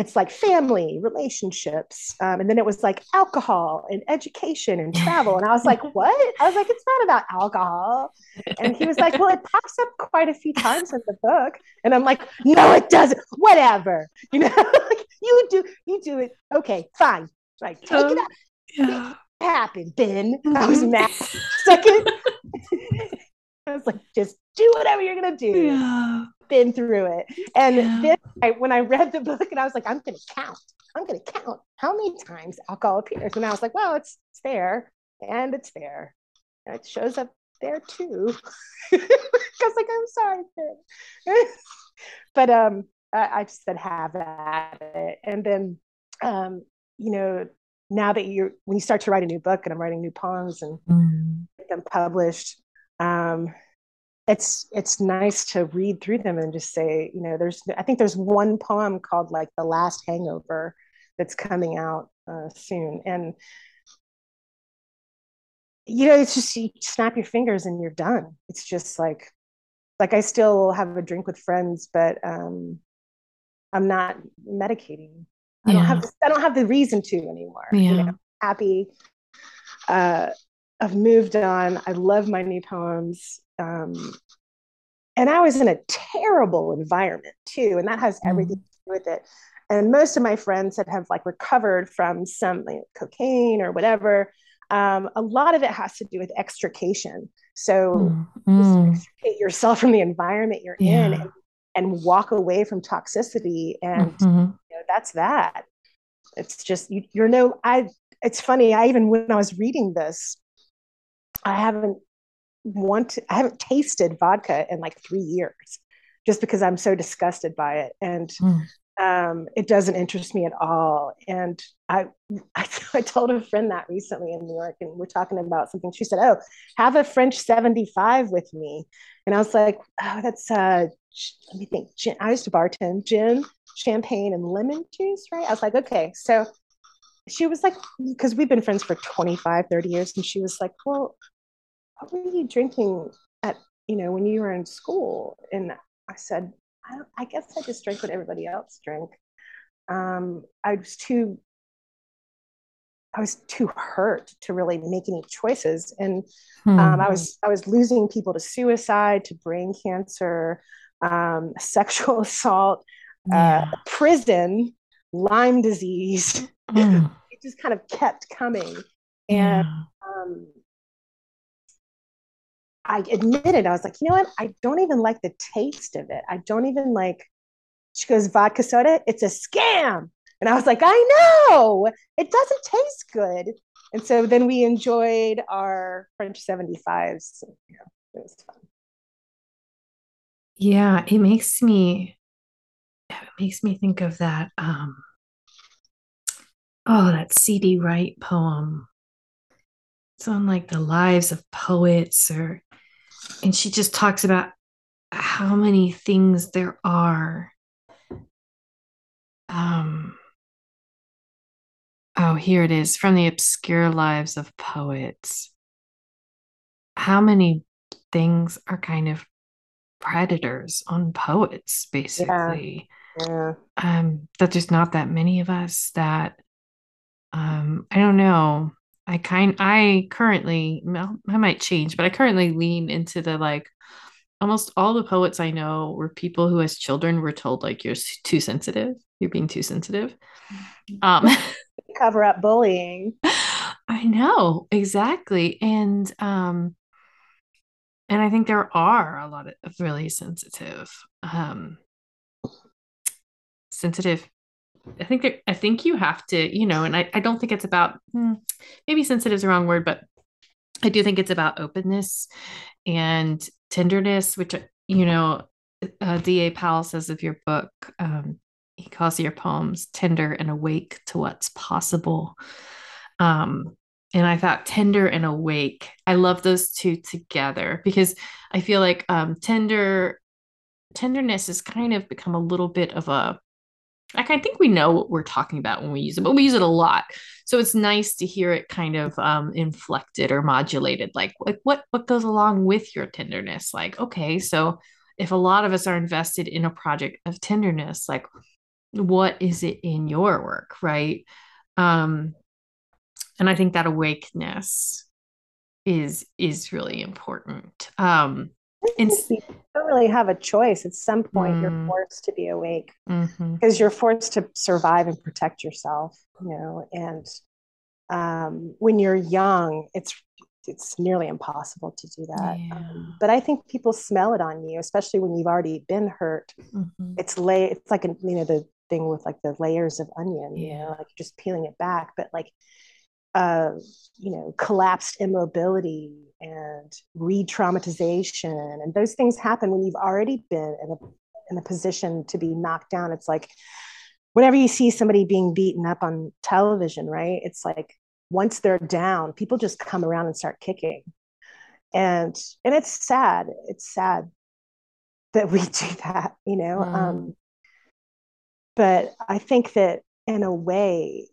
it's like family relationships um, and then it was like alcohol and education and travel. And i was like what? I was like it's not about alcohol. And he was like well it pops up quite a few times in the book. And i'm like no it doesn't. Whatever. You know like, you do you do it. Okay fine. Like take um, it out. yeah. it happened ben. I was mad. Second i was like just do whatever you're gonna do. Yeah. Been through it. And Yeah. then I, when I read the book and I was like, I'm gonna count. I'm gonna count how many times alcohol appears. And I was like, well, it's it's there and it's there. And it shows up there too. Because like I'm sorry. but um I, I just said have at it. And then um, you know, now that you're when you start to write a new book and I'm writing new poems and Mm. get them published, um, it's it's nice to read through them and just say, you know, there's I think there's one poem called like The Last Hangover that's coming out uh, soon. And you know, it's just you snap your fingers and you're done. It's just like like I still have a drink with friends, but um I'm not medicating. I don't Yeah. have I don't have the reason to anymore. You know, happy. Uh, I've moved on. I love my new poems. Um, and I was in a terrible environment too, and that has everything to do with it. And most of my friends that have like recovered from some like, cocaine or whatever, um, a lot of it has to do with extrication. So Mm. just Mm. extricate yourself from the environment you're in and, and walk away from toxicity and Mhm. you know, that's that. It's just you, you're no. I. It's funny. I even when I was reading this, I haven't want. I haven't tasted vodka in like three years, just because I'm so disgusted by it, and Mm. um, it doesn't interest me at all. And I, I, I told a friend that recently in New York, and we're talking about something. She said, "Oh, have a French 75 with me," and I was like, "Oh, that's uh, let me think. Gin. I used to bartend gin, champagne, and lemon juice, right?" I was like, "Okay." So she was like, because we've been friends for 25, 30 years, and she was like, "Well, what were you drinking at you know when you were in school?" And I said, I, don't, I guess I just drank what everybody else drank. Um, I was too, I was too hurt to really make any choices, and Hmm. um, I was I was losing people to suicide, to brain cancer, um, sexual assault, uh, prison, Lyme disease. Mm. It just kind of kept coming, and Yeah. um, I admitted I was like, you know what? I don't even like the taste of it. I don't even like. She goes, vodka soda. It's a scam, and I was like, I know it doesn't taste good. And so then we enjoyed our French 75s. You know, it was fun. Yeah, it makes me it makes me think of that um oh that C.D. Wright poem. It's on like the lives of poets or and she just talks about how many things there are. Um oh, here it is from the obscure lives of poets. How many things are kind of predators on poets, basically. Yeah. um that there's not that many of us that um I don't know. I kind I currently I might change, but I currently lean into the like almost all the poets I know were people who as children were told like you're too sensitive, you're being too sensitive. Um Cover up bullying. I know exactly. And um and I think there are a lot of really sensitive um sensitive I think that I think you have to, you know, and I, I don't think it's about hmm, maybe sensitive is the wrong word, but I do think it's about openness and tenderness, which you know, uh, D.A. Powell says of your book, um, he calls your poems tender and awake to what's possible. Um, and I thought tender and awake. I love those two together because I feel like um, tender tenderness has kind of become a little bit of a like I think we know what we're talking about when we use it, but we use it a lot. So it's nice to hear it kind of um, inflected or modulated. Like, like what what goes along with your tenderness? Like, okay, so if a lot of us are invested in a project of tenderness, like what is it in your work, right? Um, and I think that awakeness is is really important. Um, and You don't really have a choice. At some point, you're Mm. forced to be awake because you're forced to survive and protect yourself. You know, and um, when you're young, it's it's nearly impossible to do that. Yeah. Um, but I think people smell it on you, especially when you've already been hurt. Mm-hmm. It's lay. It's like a, you know the thing with like the layers of onion. Yeah. You know, like just peeling it back, but like uh, you know, collapsed immobility and re-traumatization, and those things happen when you've already been in a in a position to be knocked down. It's like whenever you see somebody being beaten up on television, right? It's like once they're down, people just come around and start kicking. And and it's sad. It's sad that we do that, you know. Mm. Um, but I think that in a way,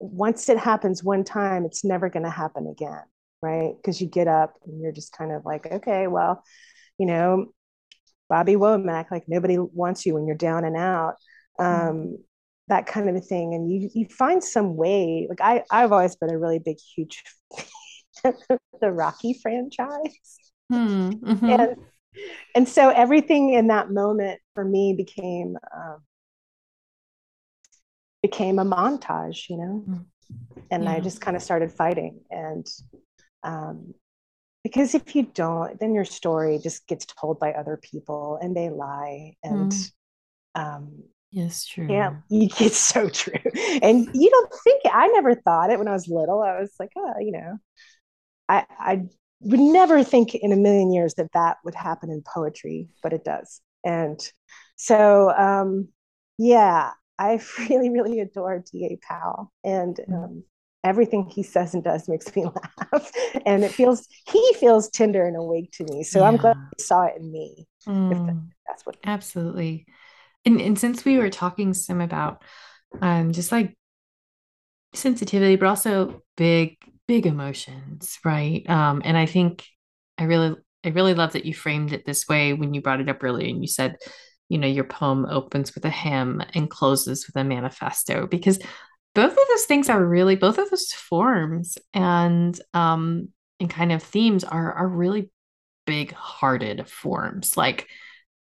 once it happens one time, it's never going to happen again, right? Because you get up and you're just kind of like, okay, well, you know, Bobby Womack, like nobody wants you when you're down and out. Mm. Um, that kind of a thing and you you find some way like i i've always been a really big huge the rocky franchise hmm, mm-hmm. and and so everything in that moment for me became um, became a montage you know mm. and yeah. i just kind of started fighting and um, because if you don't then your story just gets told by other people and they lie and mm. um, Yes, true. Yeah, it's so true. And you don't think it. I never thought it when I was little. I was like, oh, you know, I I would never think in a million years that that would happen in poetry, but it does. And so, um, yeah, I really, really adore D.A. Powell, and mm. um, everything he says and does makes me laugh. and it feels he feels tender and awake to me. So yeah. I'm glad he saw it in me. Mm, that's what absolutely. And, and since we were talking some about um, just like sensitivity, but also big, big emotions, right? Um, and I think I really, I really love that you framed it this way when you brought it up earlier and you said, you know, your poem opens with a hymn and closes with a manifesto because both of those things are really both of those forms and um and kind of themes are are really big hearted forms. Like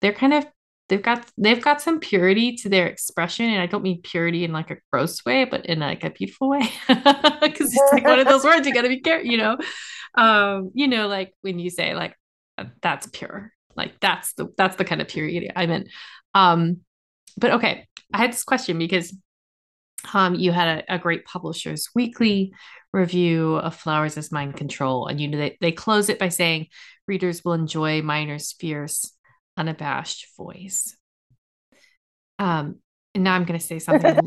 they're kind of they've got they've got some purity to their expression and i don't mean purity in like a gross way but in like a beautiful way. Because it's like one of those words you got to be careful you know? Um you know like when you say like that's pure like that's the that's the kind of purity i meant. Um but okay i had this question because um you had a, a great publishers weekly review of flowers as mind control and you know they, they close it by saying readers will enjoy miner's fierce unabashed voice. Um, and now I'm going to say something.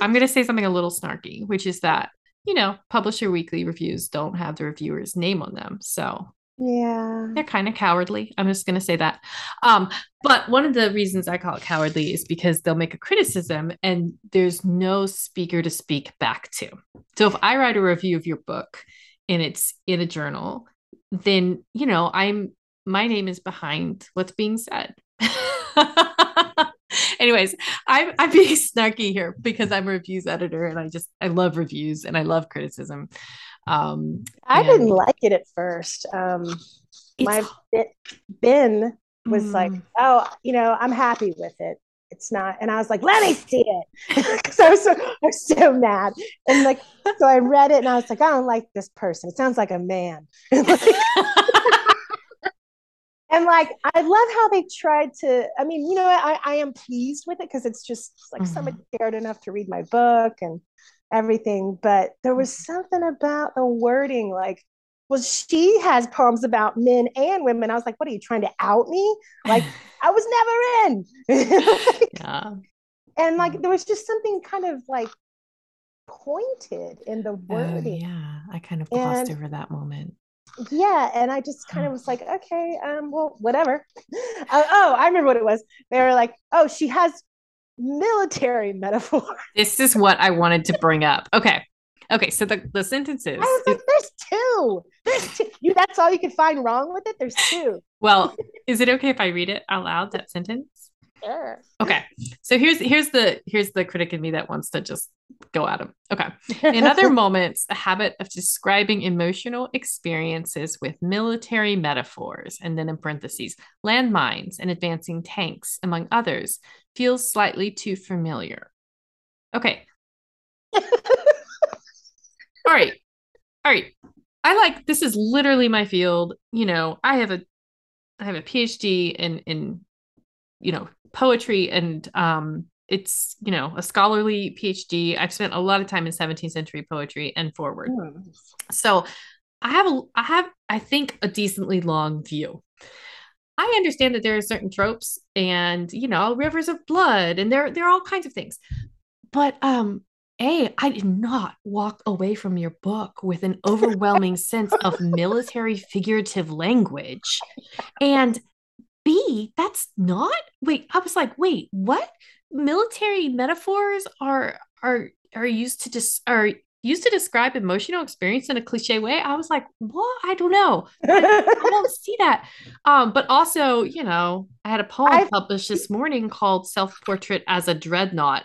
I'm going to say something a little snarky, which is that you know, publisher weekly reviews don't have the reviewer's name on them, so yeah, they're kind of cowardly. I'm just going to say that. Um, but one of the reasons I call it cowardly is because they'll make a criticism and there's no speaker to speak back to. So if I write a review of your book and it's in a journal, then you know I'm my name is behind what's being said. Anyways, I'm I'm being snarky here because I'm a reviews editor and I just I love reviews and I love criticism. Um, I and... didn't like it at first. Um, my Ben was mm. like, "Oh, you know, I'm happy with it. It's not," and I was like, "Let me see it," because I was so I was so mad. And like, so I read it and I was like, "I don't like this person. It sounds like a man." and like i love how they tried to i mean you know i, I am pleased with it because it's just like mm-hmm. somebody cared enough to read my book and everything but there was mm-hmm. something about the wording like well she has poems about men and women. I was like what are you trying to out me? Like i was never in. Like, yeah. and like there was just something kind of like pointed in the oh, wording. oh, yeah. I kind of glossed and, over that moment. Yeah and i just kind of was like okay um well whatever. Uh, oh i remember what it was. They were like oh she has military metaphor. This is what i wanted to bring up. Okay. Okay so the, the sentences. I was like there's two. There's two. You that's all you can find wrong with it? There's two. Well is it okay if i read it out loud that sentence? Sure. Okay. So here's here's the here's the critic in me that wants to just go at him. Okay. In other moments, a habit of describing emotional experiences with military metaphors, and then in parentheses, landmines and advancing tanks, among others, feels slightly too familiar. Okay. All right. All right. I like this is literally my field. You know, I have a I have a PhD in in you know poetry and um it's you know a scholarly phd i've spent a lot of time in 17th century poetry and forward mm. so i have a i have i think a decently long view i understand that there are certain tropes and you know rivers of blood and there there are all kinds of things but um a i did not walk away from your book with an overwhelming sense of military figurative language and B, that's not. Wait, I was like, wait, what? Military metaphors are are are used to just dis- are used to describe emotional experience in a cliche way. I was like, what? I don't know. I, I don't see that. Um, but also, you know, I had a poem I've... published this morning called Self Portrait as a Dreadnought.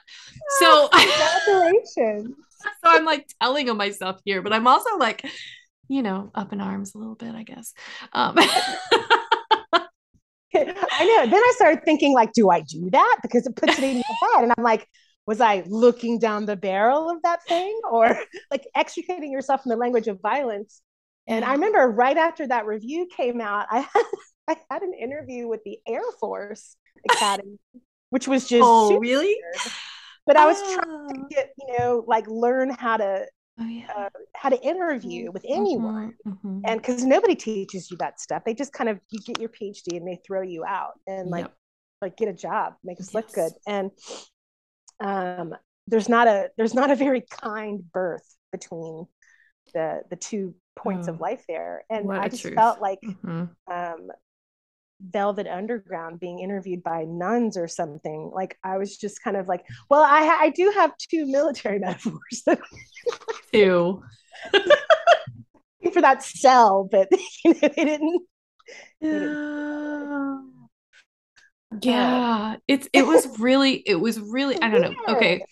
So congratulations. so I'm like telling of myself here, but I'm also like, you know, up in arms a little bit, I guess. Um I know. Then I started thinking, like, do I do that? Because it puts it in your head. And I'm like, was I looking down the barrel of that thing or like extricating yourself from the language of violence? And I remember right after that review came out, I had, I had an interview with the Air Force Academy, which was just oh, really? Weird. But I was trying to ah. get, you know, like learn how to oh, yeah. uh, how to interview with mm-hmm, anyone mm-hmm. and because nobody teaches you that stuff they just kind of you get your phd and they throw you out and like yep. like get a job make us yes. look good and um there's not a there's not a very kind birth between the the two points oh, of life there and i just truth. felt like mm-hmm. um Velvet Underground being interviewed by nuns or something. Like I was just kind of like, well, I I do have two military metaphors. two. for that cell, but you know, they didn't. Yeah. Yeah, it's it was really it was really I don't know. Okay,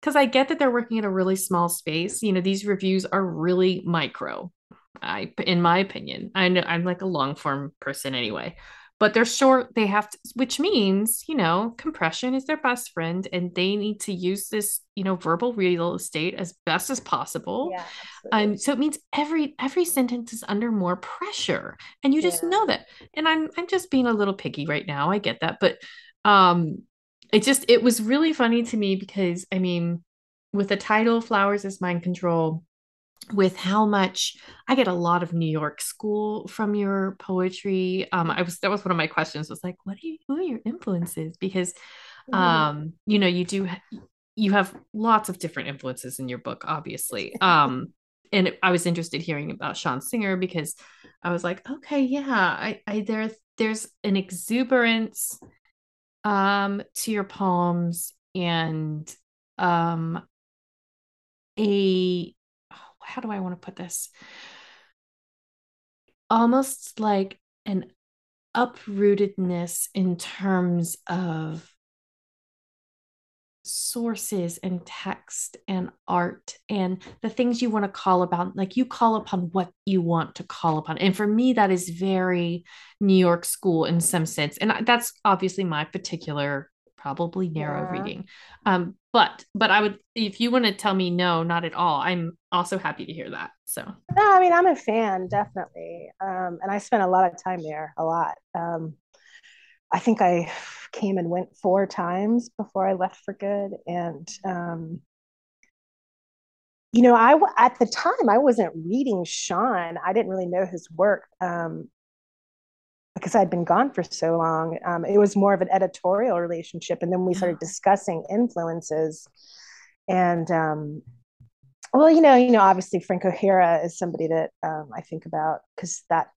because I get that they're working in a really small space. You know, these reviews are really micro. I, in my opinion, I know I'm like a long form person anyway but they're short they have to which means you know compression is their best friend and they need to use this you know verbal real estate as best as possible. Yeah, um so it means every every sentence is under more pressure and you just yeah. know that. And i'm i'm just being a little picky right now i get that but um it just it was really funny to me because i mean with the title flowers as mind control with how much I get a lot of New York school from your poetry. Um, I was that was one of my questions was like, what are you who are your influences? Because um, you know, you do you have lots of different influences in your book, obviously. Um, and I was interested hearing about Sean Singer because I was like, okay, yeah, I, I there there's an exuberance um to your poems and um a how do I want to put this? Almost like an uprootedness in terms of sources and text and art and the things you want to call about like you call upon what you want to call upon and for me that is very new york school in some sense and that's obviously my particular probably narrow yeah. reading. Um, but but I would if you want to tell me no, not at all, I'm also happy to hear that. So no, I mean I'm a fan, definitely. Um, and I spent a lot of time there, a lot. Um, I think I came and went four times before I left for good. And um, you know, I at the time I wasn't reading Sean. I didn't really know his work. Um, because I'd been gone for so long. Um, it was more of an editorial relationship. And then we started discussing influences. And um, well, you know, you know, obviously Frank O'Hara is somebody that um, I think about because that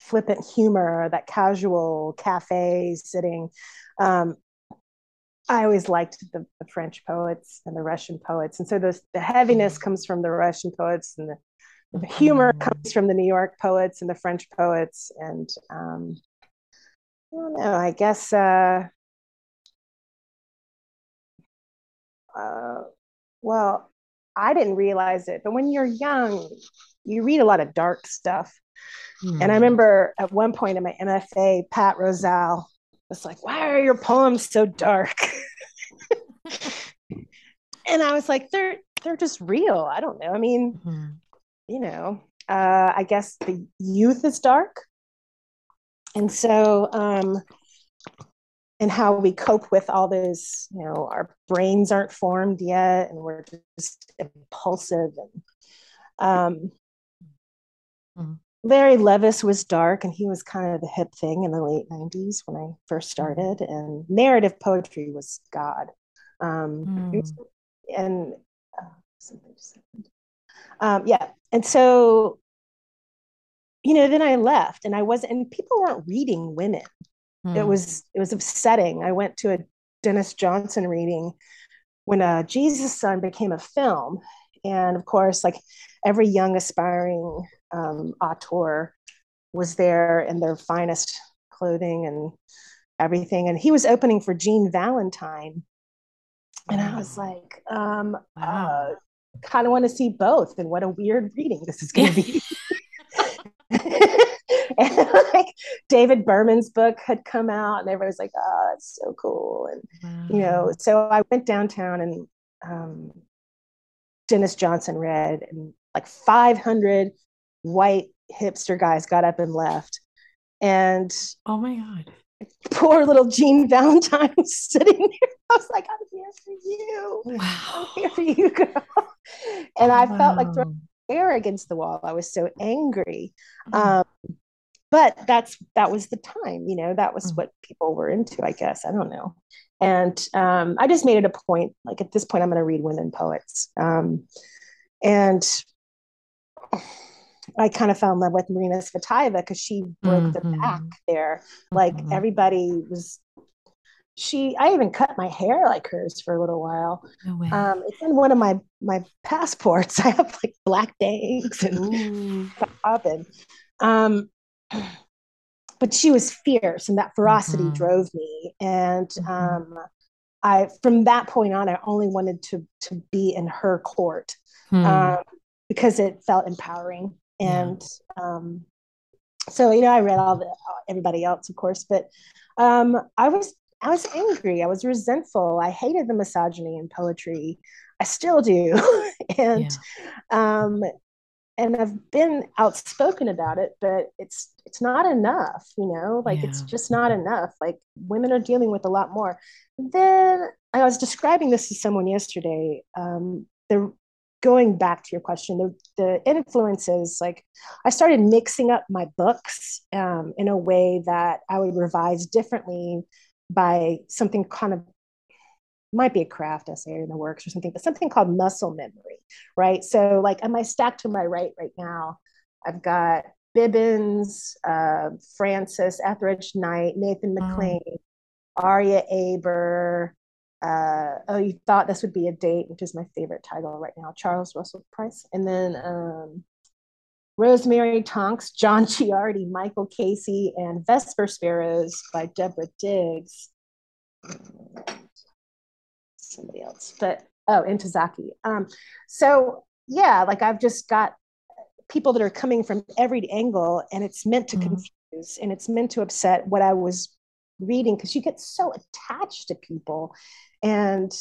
flippant humor, that casual cafe sitting. Um, I always liked the, the, French poets and the Russian poets, and so those, the heaviness comes from the Russian poets, and the the humor comes from the New York poets and the French poets, and um, I don't know. I guess uh, uh, well, I didn't realize it, but when you're young, you read a lot of dark stuff. Mm. And I hmm. remember at one point in my MFA, Pat Rosal was like, "Why are your poems so dark?" and I was like, "They're they're just real. I don't know. I mean, mm-hmm you know, uh, I guess the youth is dark. And so, um, and how we cope with all those, you know, our brains aren't formed yet and we're just impulsive. And um, mm-hmm. Larry Levis was dark and he was kind of the hip thing in the late 90s when I first started. And narrative poetry was God. Um, mm. and uh, um, yeah. And so, you know, then I left and I wasn't, and people weren't reading women. Mm. It hmm. was, it was upsetting. I went to a Denis Johnson reading when uh, Jesus Son became a film. And of course, like every young aspiring um, auteur was there in their finest clothing and everything. And he was opening for Jean Valentine. And I was like, um, wow. uh, kind of want to see both. And what a weird reading this is going to be. and like David Berman's book had come out, and everybody was like, "Oh, it's so cool!" And wow. you know, so I went downtown, and um, Denis Johnson read, and like 500 white hipster guys got up and left, and oh my god, poor little Jean Valentine was sitting there. I was like, I'm here for you. Wow. I'm here for you, girl. And I wow. felt like throwing air against the wall. I was so angry. Mm. Um, but that's that was the time, you know, that was mm. what people were into, I guess. I don't know. And um, I just made it a point, like at this point, I'm going to read women poets. Um, and I kind of fell in love with Marina Tsvetaeva because she broke mm-hmm. the back there. Like mm-hmm. everybody was she I even cut my hair like hers for a little while. No um, it's in one of my my passports. I have like black bangs and and um but she was fierce and that ferocity mm-hmm. drove me. And mm-hmm. um I from that point on I only wanted to to be in her court. Hmm. Um, because it felt empowering and yeah. um, so you know i read all the everybody else of course but um, i was i was angry. I was resentful. I hated the misogyny in poetry. I still do. And yeah. um, and i've been outspoken about it but it's it's not enough you know? Like yeah. it's just not enough. Like women are dealing with a lot more. Then i was describing this to someone yesterday. Um, the going back to your question, the, the influences, like I started mixing up my books um, in a way that I would revise differently by something kind of might be a craft essay in the works or something, but something called muscle memory, right? So, like, am I stacked to my right right now? I've got Bibbins, uh, Francis, Etheridge Knight, Nathan McClain, mm. Aria Aber, uh, oh, you thought this would be a date, which is my favorite title right now, Charles Russell Price. And then um, Rosemary Tonks, John Ciardi, Michael Casey, and Vesper Sparrows by Deborah Digges. Somebody else, but oh, Ntozake. Um, so yeah, like I've just got people that are coming from every angle, and it's meant to mm-hmm. confuse and it's meant to upset what I was reading because you get so attached to people and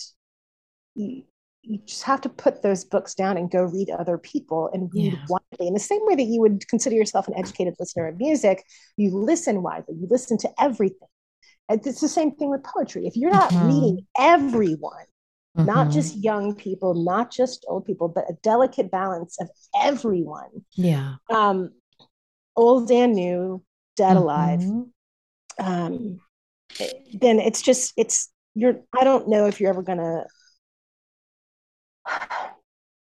you, you just have to put those books down and go read other people and read yeah. widely in the same way that you would consider yourself an educated listener of music you listen widely you listen to everything and it's the same thing with poetry if you're not mm-hmm. reading everyone mm-hmm. not just young people not just old people but a delicate balance of everyone yeah um old and new dead mm-hmm. alive um then it's just it's you're i don't know if you're ever going to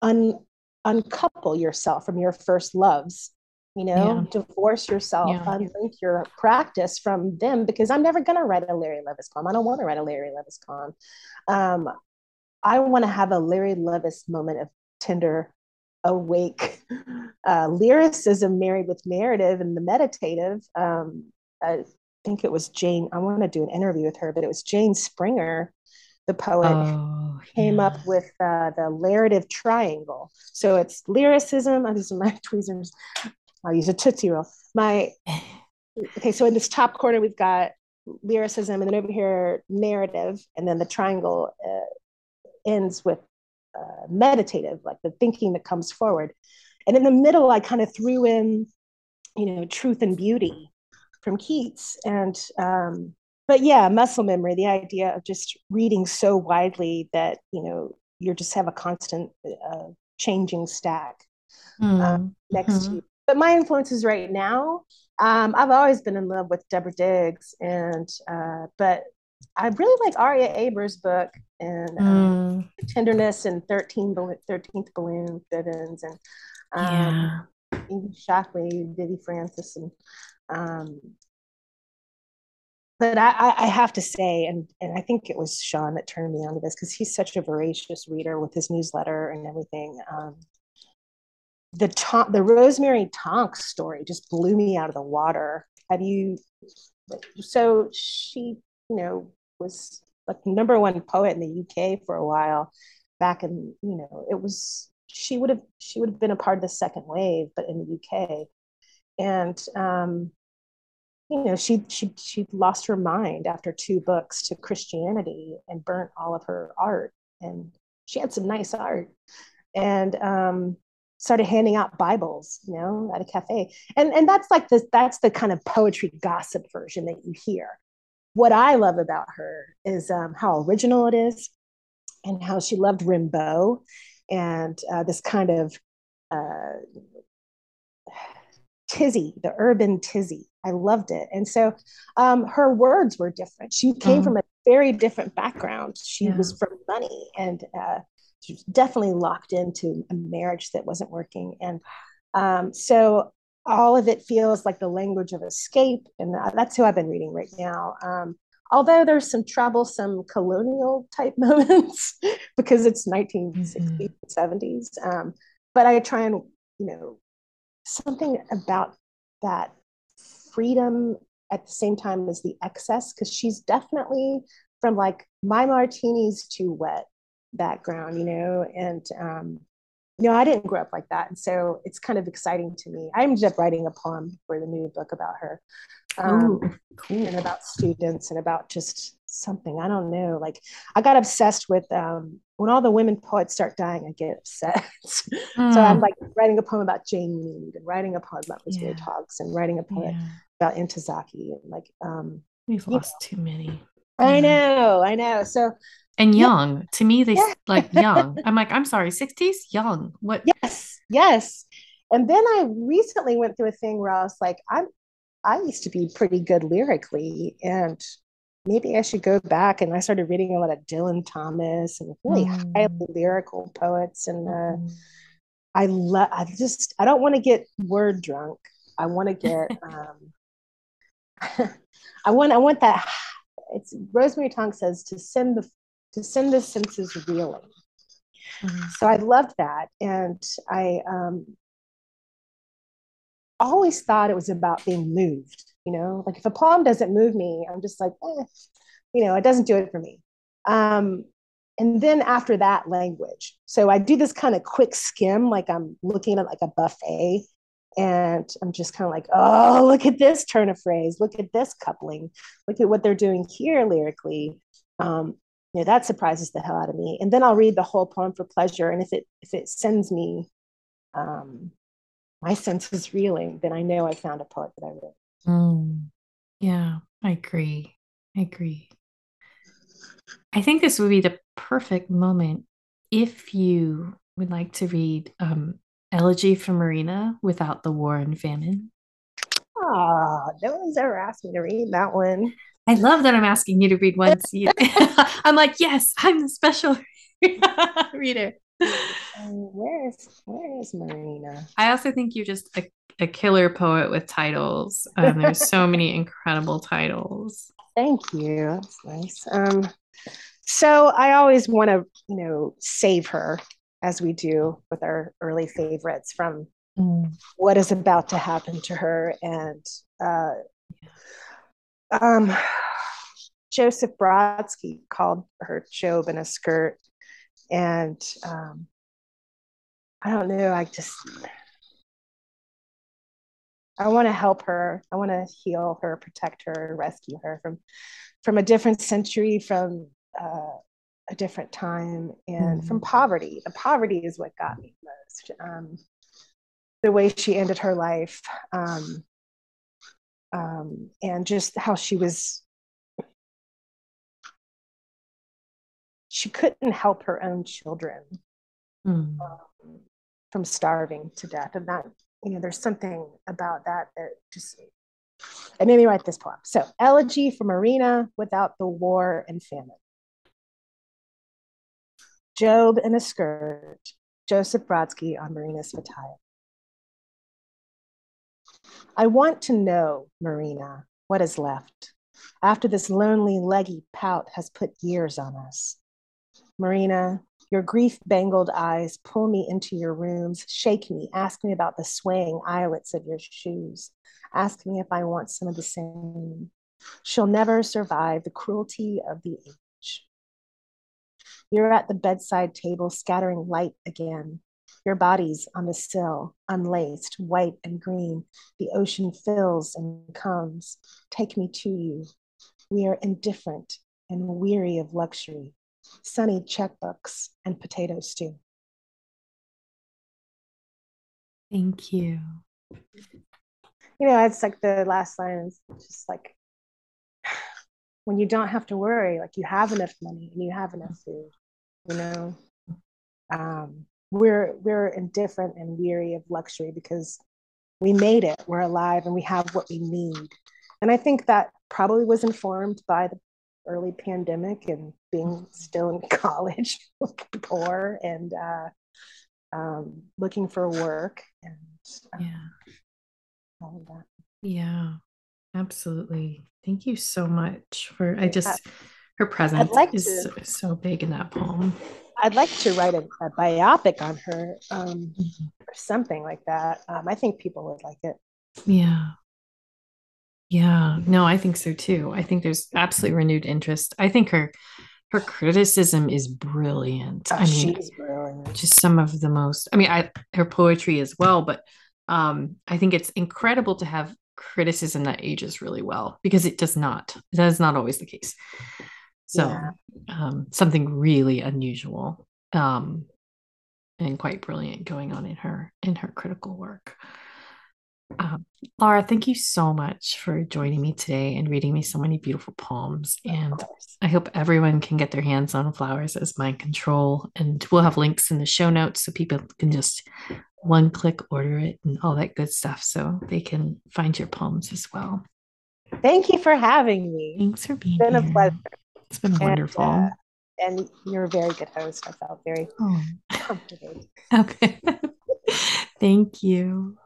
un, uncouple yourself from your first loves you know yeah. divorce yourself yeah. unlink your practice from them because i'm never going to write a larry levis poem i don't want to write a larry levis poem um, i want to have a larry levis moment of tender awake uh, lyricism married with narrative and the meditative um, uh, think it was Jane. I want to do an interview with her, but it was Jane Springer, the poet, oh, came yeah. up with uh, the narrative triangle. So it's lyricism. I'm using my tweezers. I'll use a Tootsie Roll. My okay. So in this top corner, we've got lyricism, and then over here, narrative, and then the triangle uh, ends with uh, meditative, like the thinking that comes forward. and in the middle i kind of threw in you know truth and beauty from keats and um, but yeah muscle memory the idea of just reading so widely that you know you just have a constant uh, changing stack mm. um, next mm-hmm. to you but my influences right now um, i've always been in love with deborah digges and uh, but I really like Aria Aber's book and um, mm. Tenderness and 13 13th Balloon Bibbins and um, yeah. Shockley, Vievee Francis. And, um, but I, I, have to say, and, and I think it was Sean that turned me on to this because he's such a voracious reader with his newsletter and everything. Um, the Tom, the Rosemary Tonks story just blew me out of the water. Have you? So she you know, was like number one poet in the UK for a while back in, you know, it was she would have she would have been a part of the second wave, but in the UK. And um, you know, she she she lost her mind after two books to Christianity and burnt all of her art. And she had some nice art. And um started handing out Bibles, you know, at a cafe. And and that's like the that's the kind of poetry gossip version that you hear what I love about her is um, how original it is and how she loved Rimbaud and uh, this kind of uh, tizzy, the urban tizzy. I loved it. And so um, her words were different. She came mm. from a very different background. She yeah. was from money and uh, she was definitely locked into a marriage that wasn't working. And um, so all of it feels like the language of escape and that's who i've been reading right now um, although there's some troublesome colonial type moments because it's 1960s mm-hmm. 70s um, but i try and you know something about that freedom at the same time as the excess because she's definitely from like my martinis to wet background you know and um, you know, I didn't grow up like that. And so it's kind of exciting to me. I ended up writing a poem for the new book about her um, Ooh, cool. and about students and about just something. I don't know. Like I got obsessed with um, when all the women poets start dying, I get upset. Mm. so I'm hmm. like writing a poem about Jane Mead and writing a poem about Rosemary yeah. Tonks and writing a poem yeah. about Ntozake and like um, we've lost know. too many. I know, I know. So and young yeah. to me they yeah. like young i'm like i'm sorry 60s young what yes yes and then i recently went through a thing where i was like i'm i used to be pretty good lyrically and maybe i should go back and i started reading a lot of dylan thomas and really mm. highly lyrical poets and uh, mm. i love i just i don't want to get word drunk i want to get um i want i want that it's rosemary tonk says to send the to send the senses reeling. Mm-hmm. So I loved that. And I um, always thought it was about being moved, you know, like if a poem doesn't move me, I'm just like, eh, you know, it doesn't do it for me. Um, and then after that, language. So I do this kind of quick skim, like I'm looking at like a buffet and I'm just kind of like, oh, look at this turn of phrase, look at this coupling, look at what they're doing here lyrically. Um, you know that surprises the hell out of me and then i'll read the whole poem for pleasure and if it if it sends me um my senses reeling then i know i found a poet that i read mm, yeah i agree i agree i think this would be the perfect moment if you would like to read um elegy for marina without the war and famine Oh, no one's ever asked me to read that one. I love that I'm asking you to read one. I'm like, yes, I'm the special reader. Where is where is Marina? I also think you're just a, a killer poet with titles. Um, there's so many incredible titles. Thank you. That's nice. Um, so I always want to, you know, save her as we do with our early favorites from mm. what is about to happen to her and uh, um, Joseph Brodsky called her Job in a skirt. And um, I don't know, I just, I want to help her. I want to heal her, protect her, rescue her from, from a different century, from uh, a different time, and mm-hmm. from poverty. The poverty is what got me most. Um, the way she ended her life, um, um, and just how she was. She couldn't help her own children mm. um, from starving to death, and that you know, there's something about that that just it made me write this poem. So, elegy for Marina without the war and famine. Job in a skirt, Joseph Brodsky on Marina Tsvetaeva. I want to know, Marina, what is left after this lonely, leggy pout has put years on us. Marina, your grief bangled eyes pull me into your rooms, shake me, ask me about the swaying eyelets of your shoes, ask me if I want some of the same. She'll never survive the cruelty of the age. You're at the bedside table, scattering light again. Your body's on the sill, unlaced, white and green. The ocean fills and comes. Take me to you. We are indifferent and weary of luxury sunny checkbooks, and potato stew. Thank you. You know, it's like the last line is just like when you don't have to worry, like you have enough money and you have enough food, you know. Um, we're we're indifferent and weary of luxury because we made it, we're alive, and we have what we need. And I think that probably was informed by the early pandemic and being still in college, poor and uh, um, looking for work and um, yeah, all of that. Yeah, absolutely. Thank you so much for. I just her presence like is to, so, so, big in that poem. I'd like to write a, a biopic on her um, mm-hmm. or something like that. Um, I think people would like it. Yeah. Yeah, no, I think so too. I think there's absolutely renewed interest. I think her her criticism is brilliant. Oh, I mean, brilliant. just some of the most. I mean, I her poetry as well, but um, I think it's incredible to have criticism that ages really well because it does not. That is not always the case. So, yeah. um, something really unusual um, and quite brilliant going on in her in her critical work. Um, Laura, thank you so much for joining me today and reading me so many beautiful poems. And I hope everyone can get their hands on Flowers as Mind Control. And we'll have links in the show notes so people can just one click order it and all that good stuff so they can find your poems as well. Thank you for having me. Thanks for being it's been here. a pleasure. It's been and, wonderful. Uh, and you're a very good host. I felt very oh. comfortable. Okay. Thank you.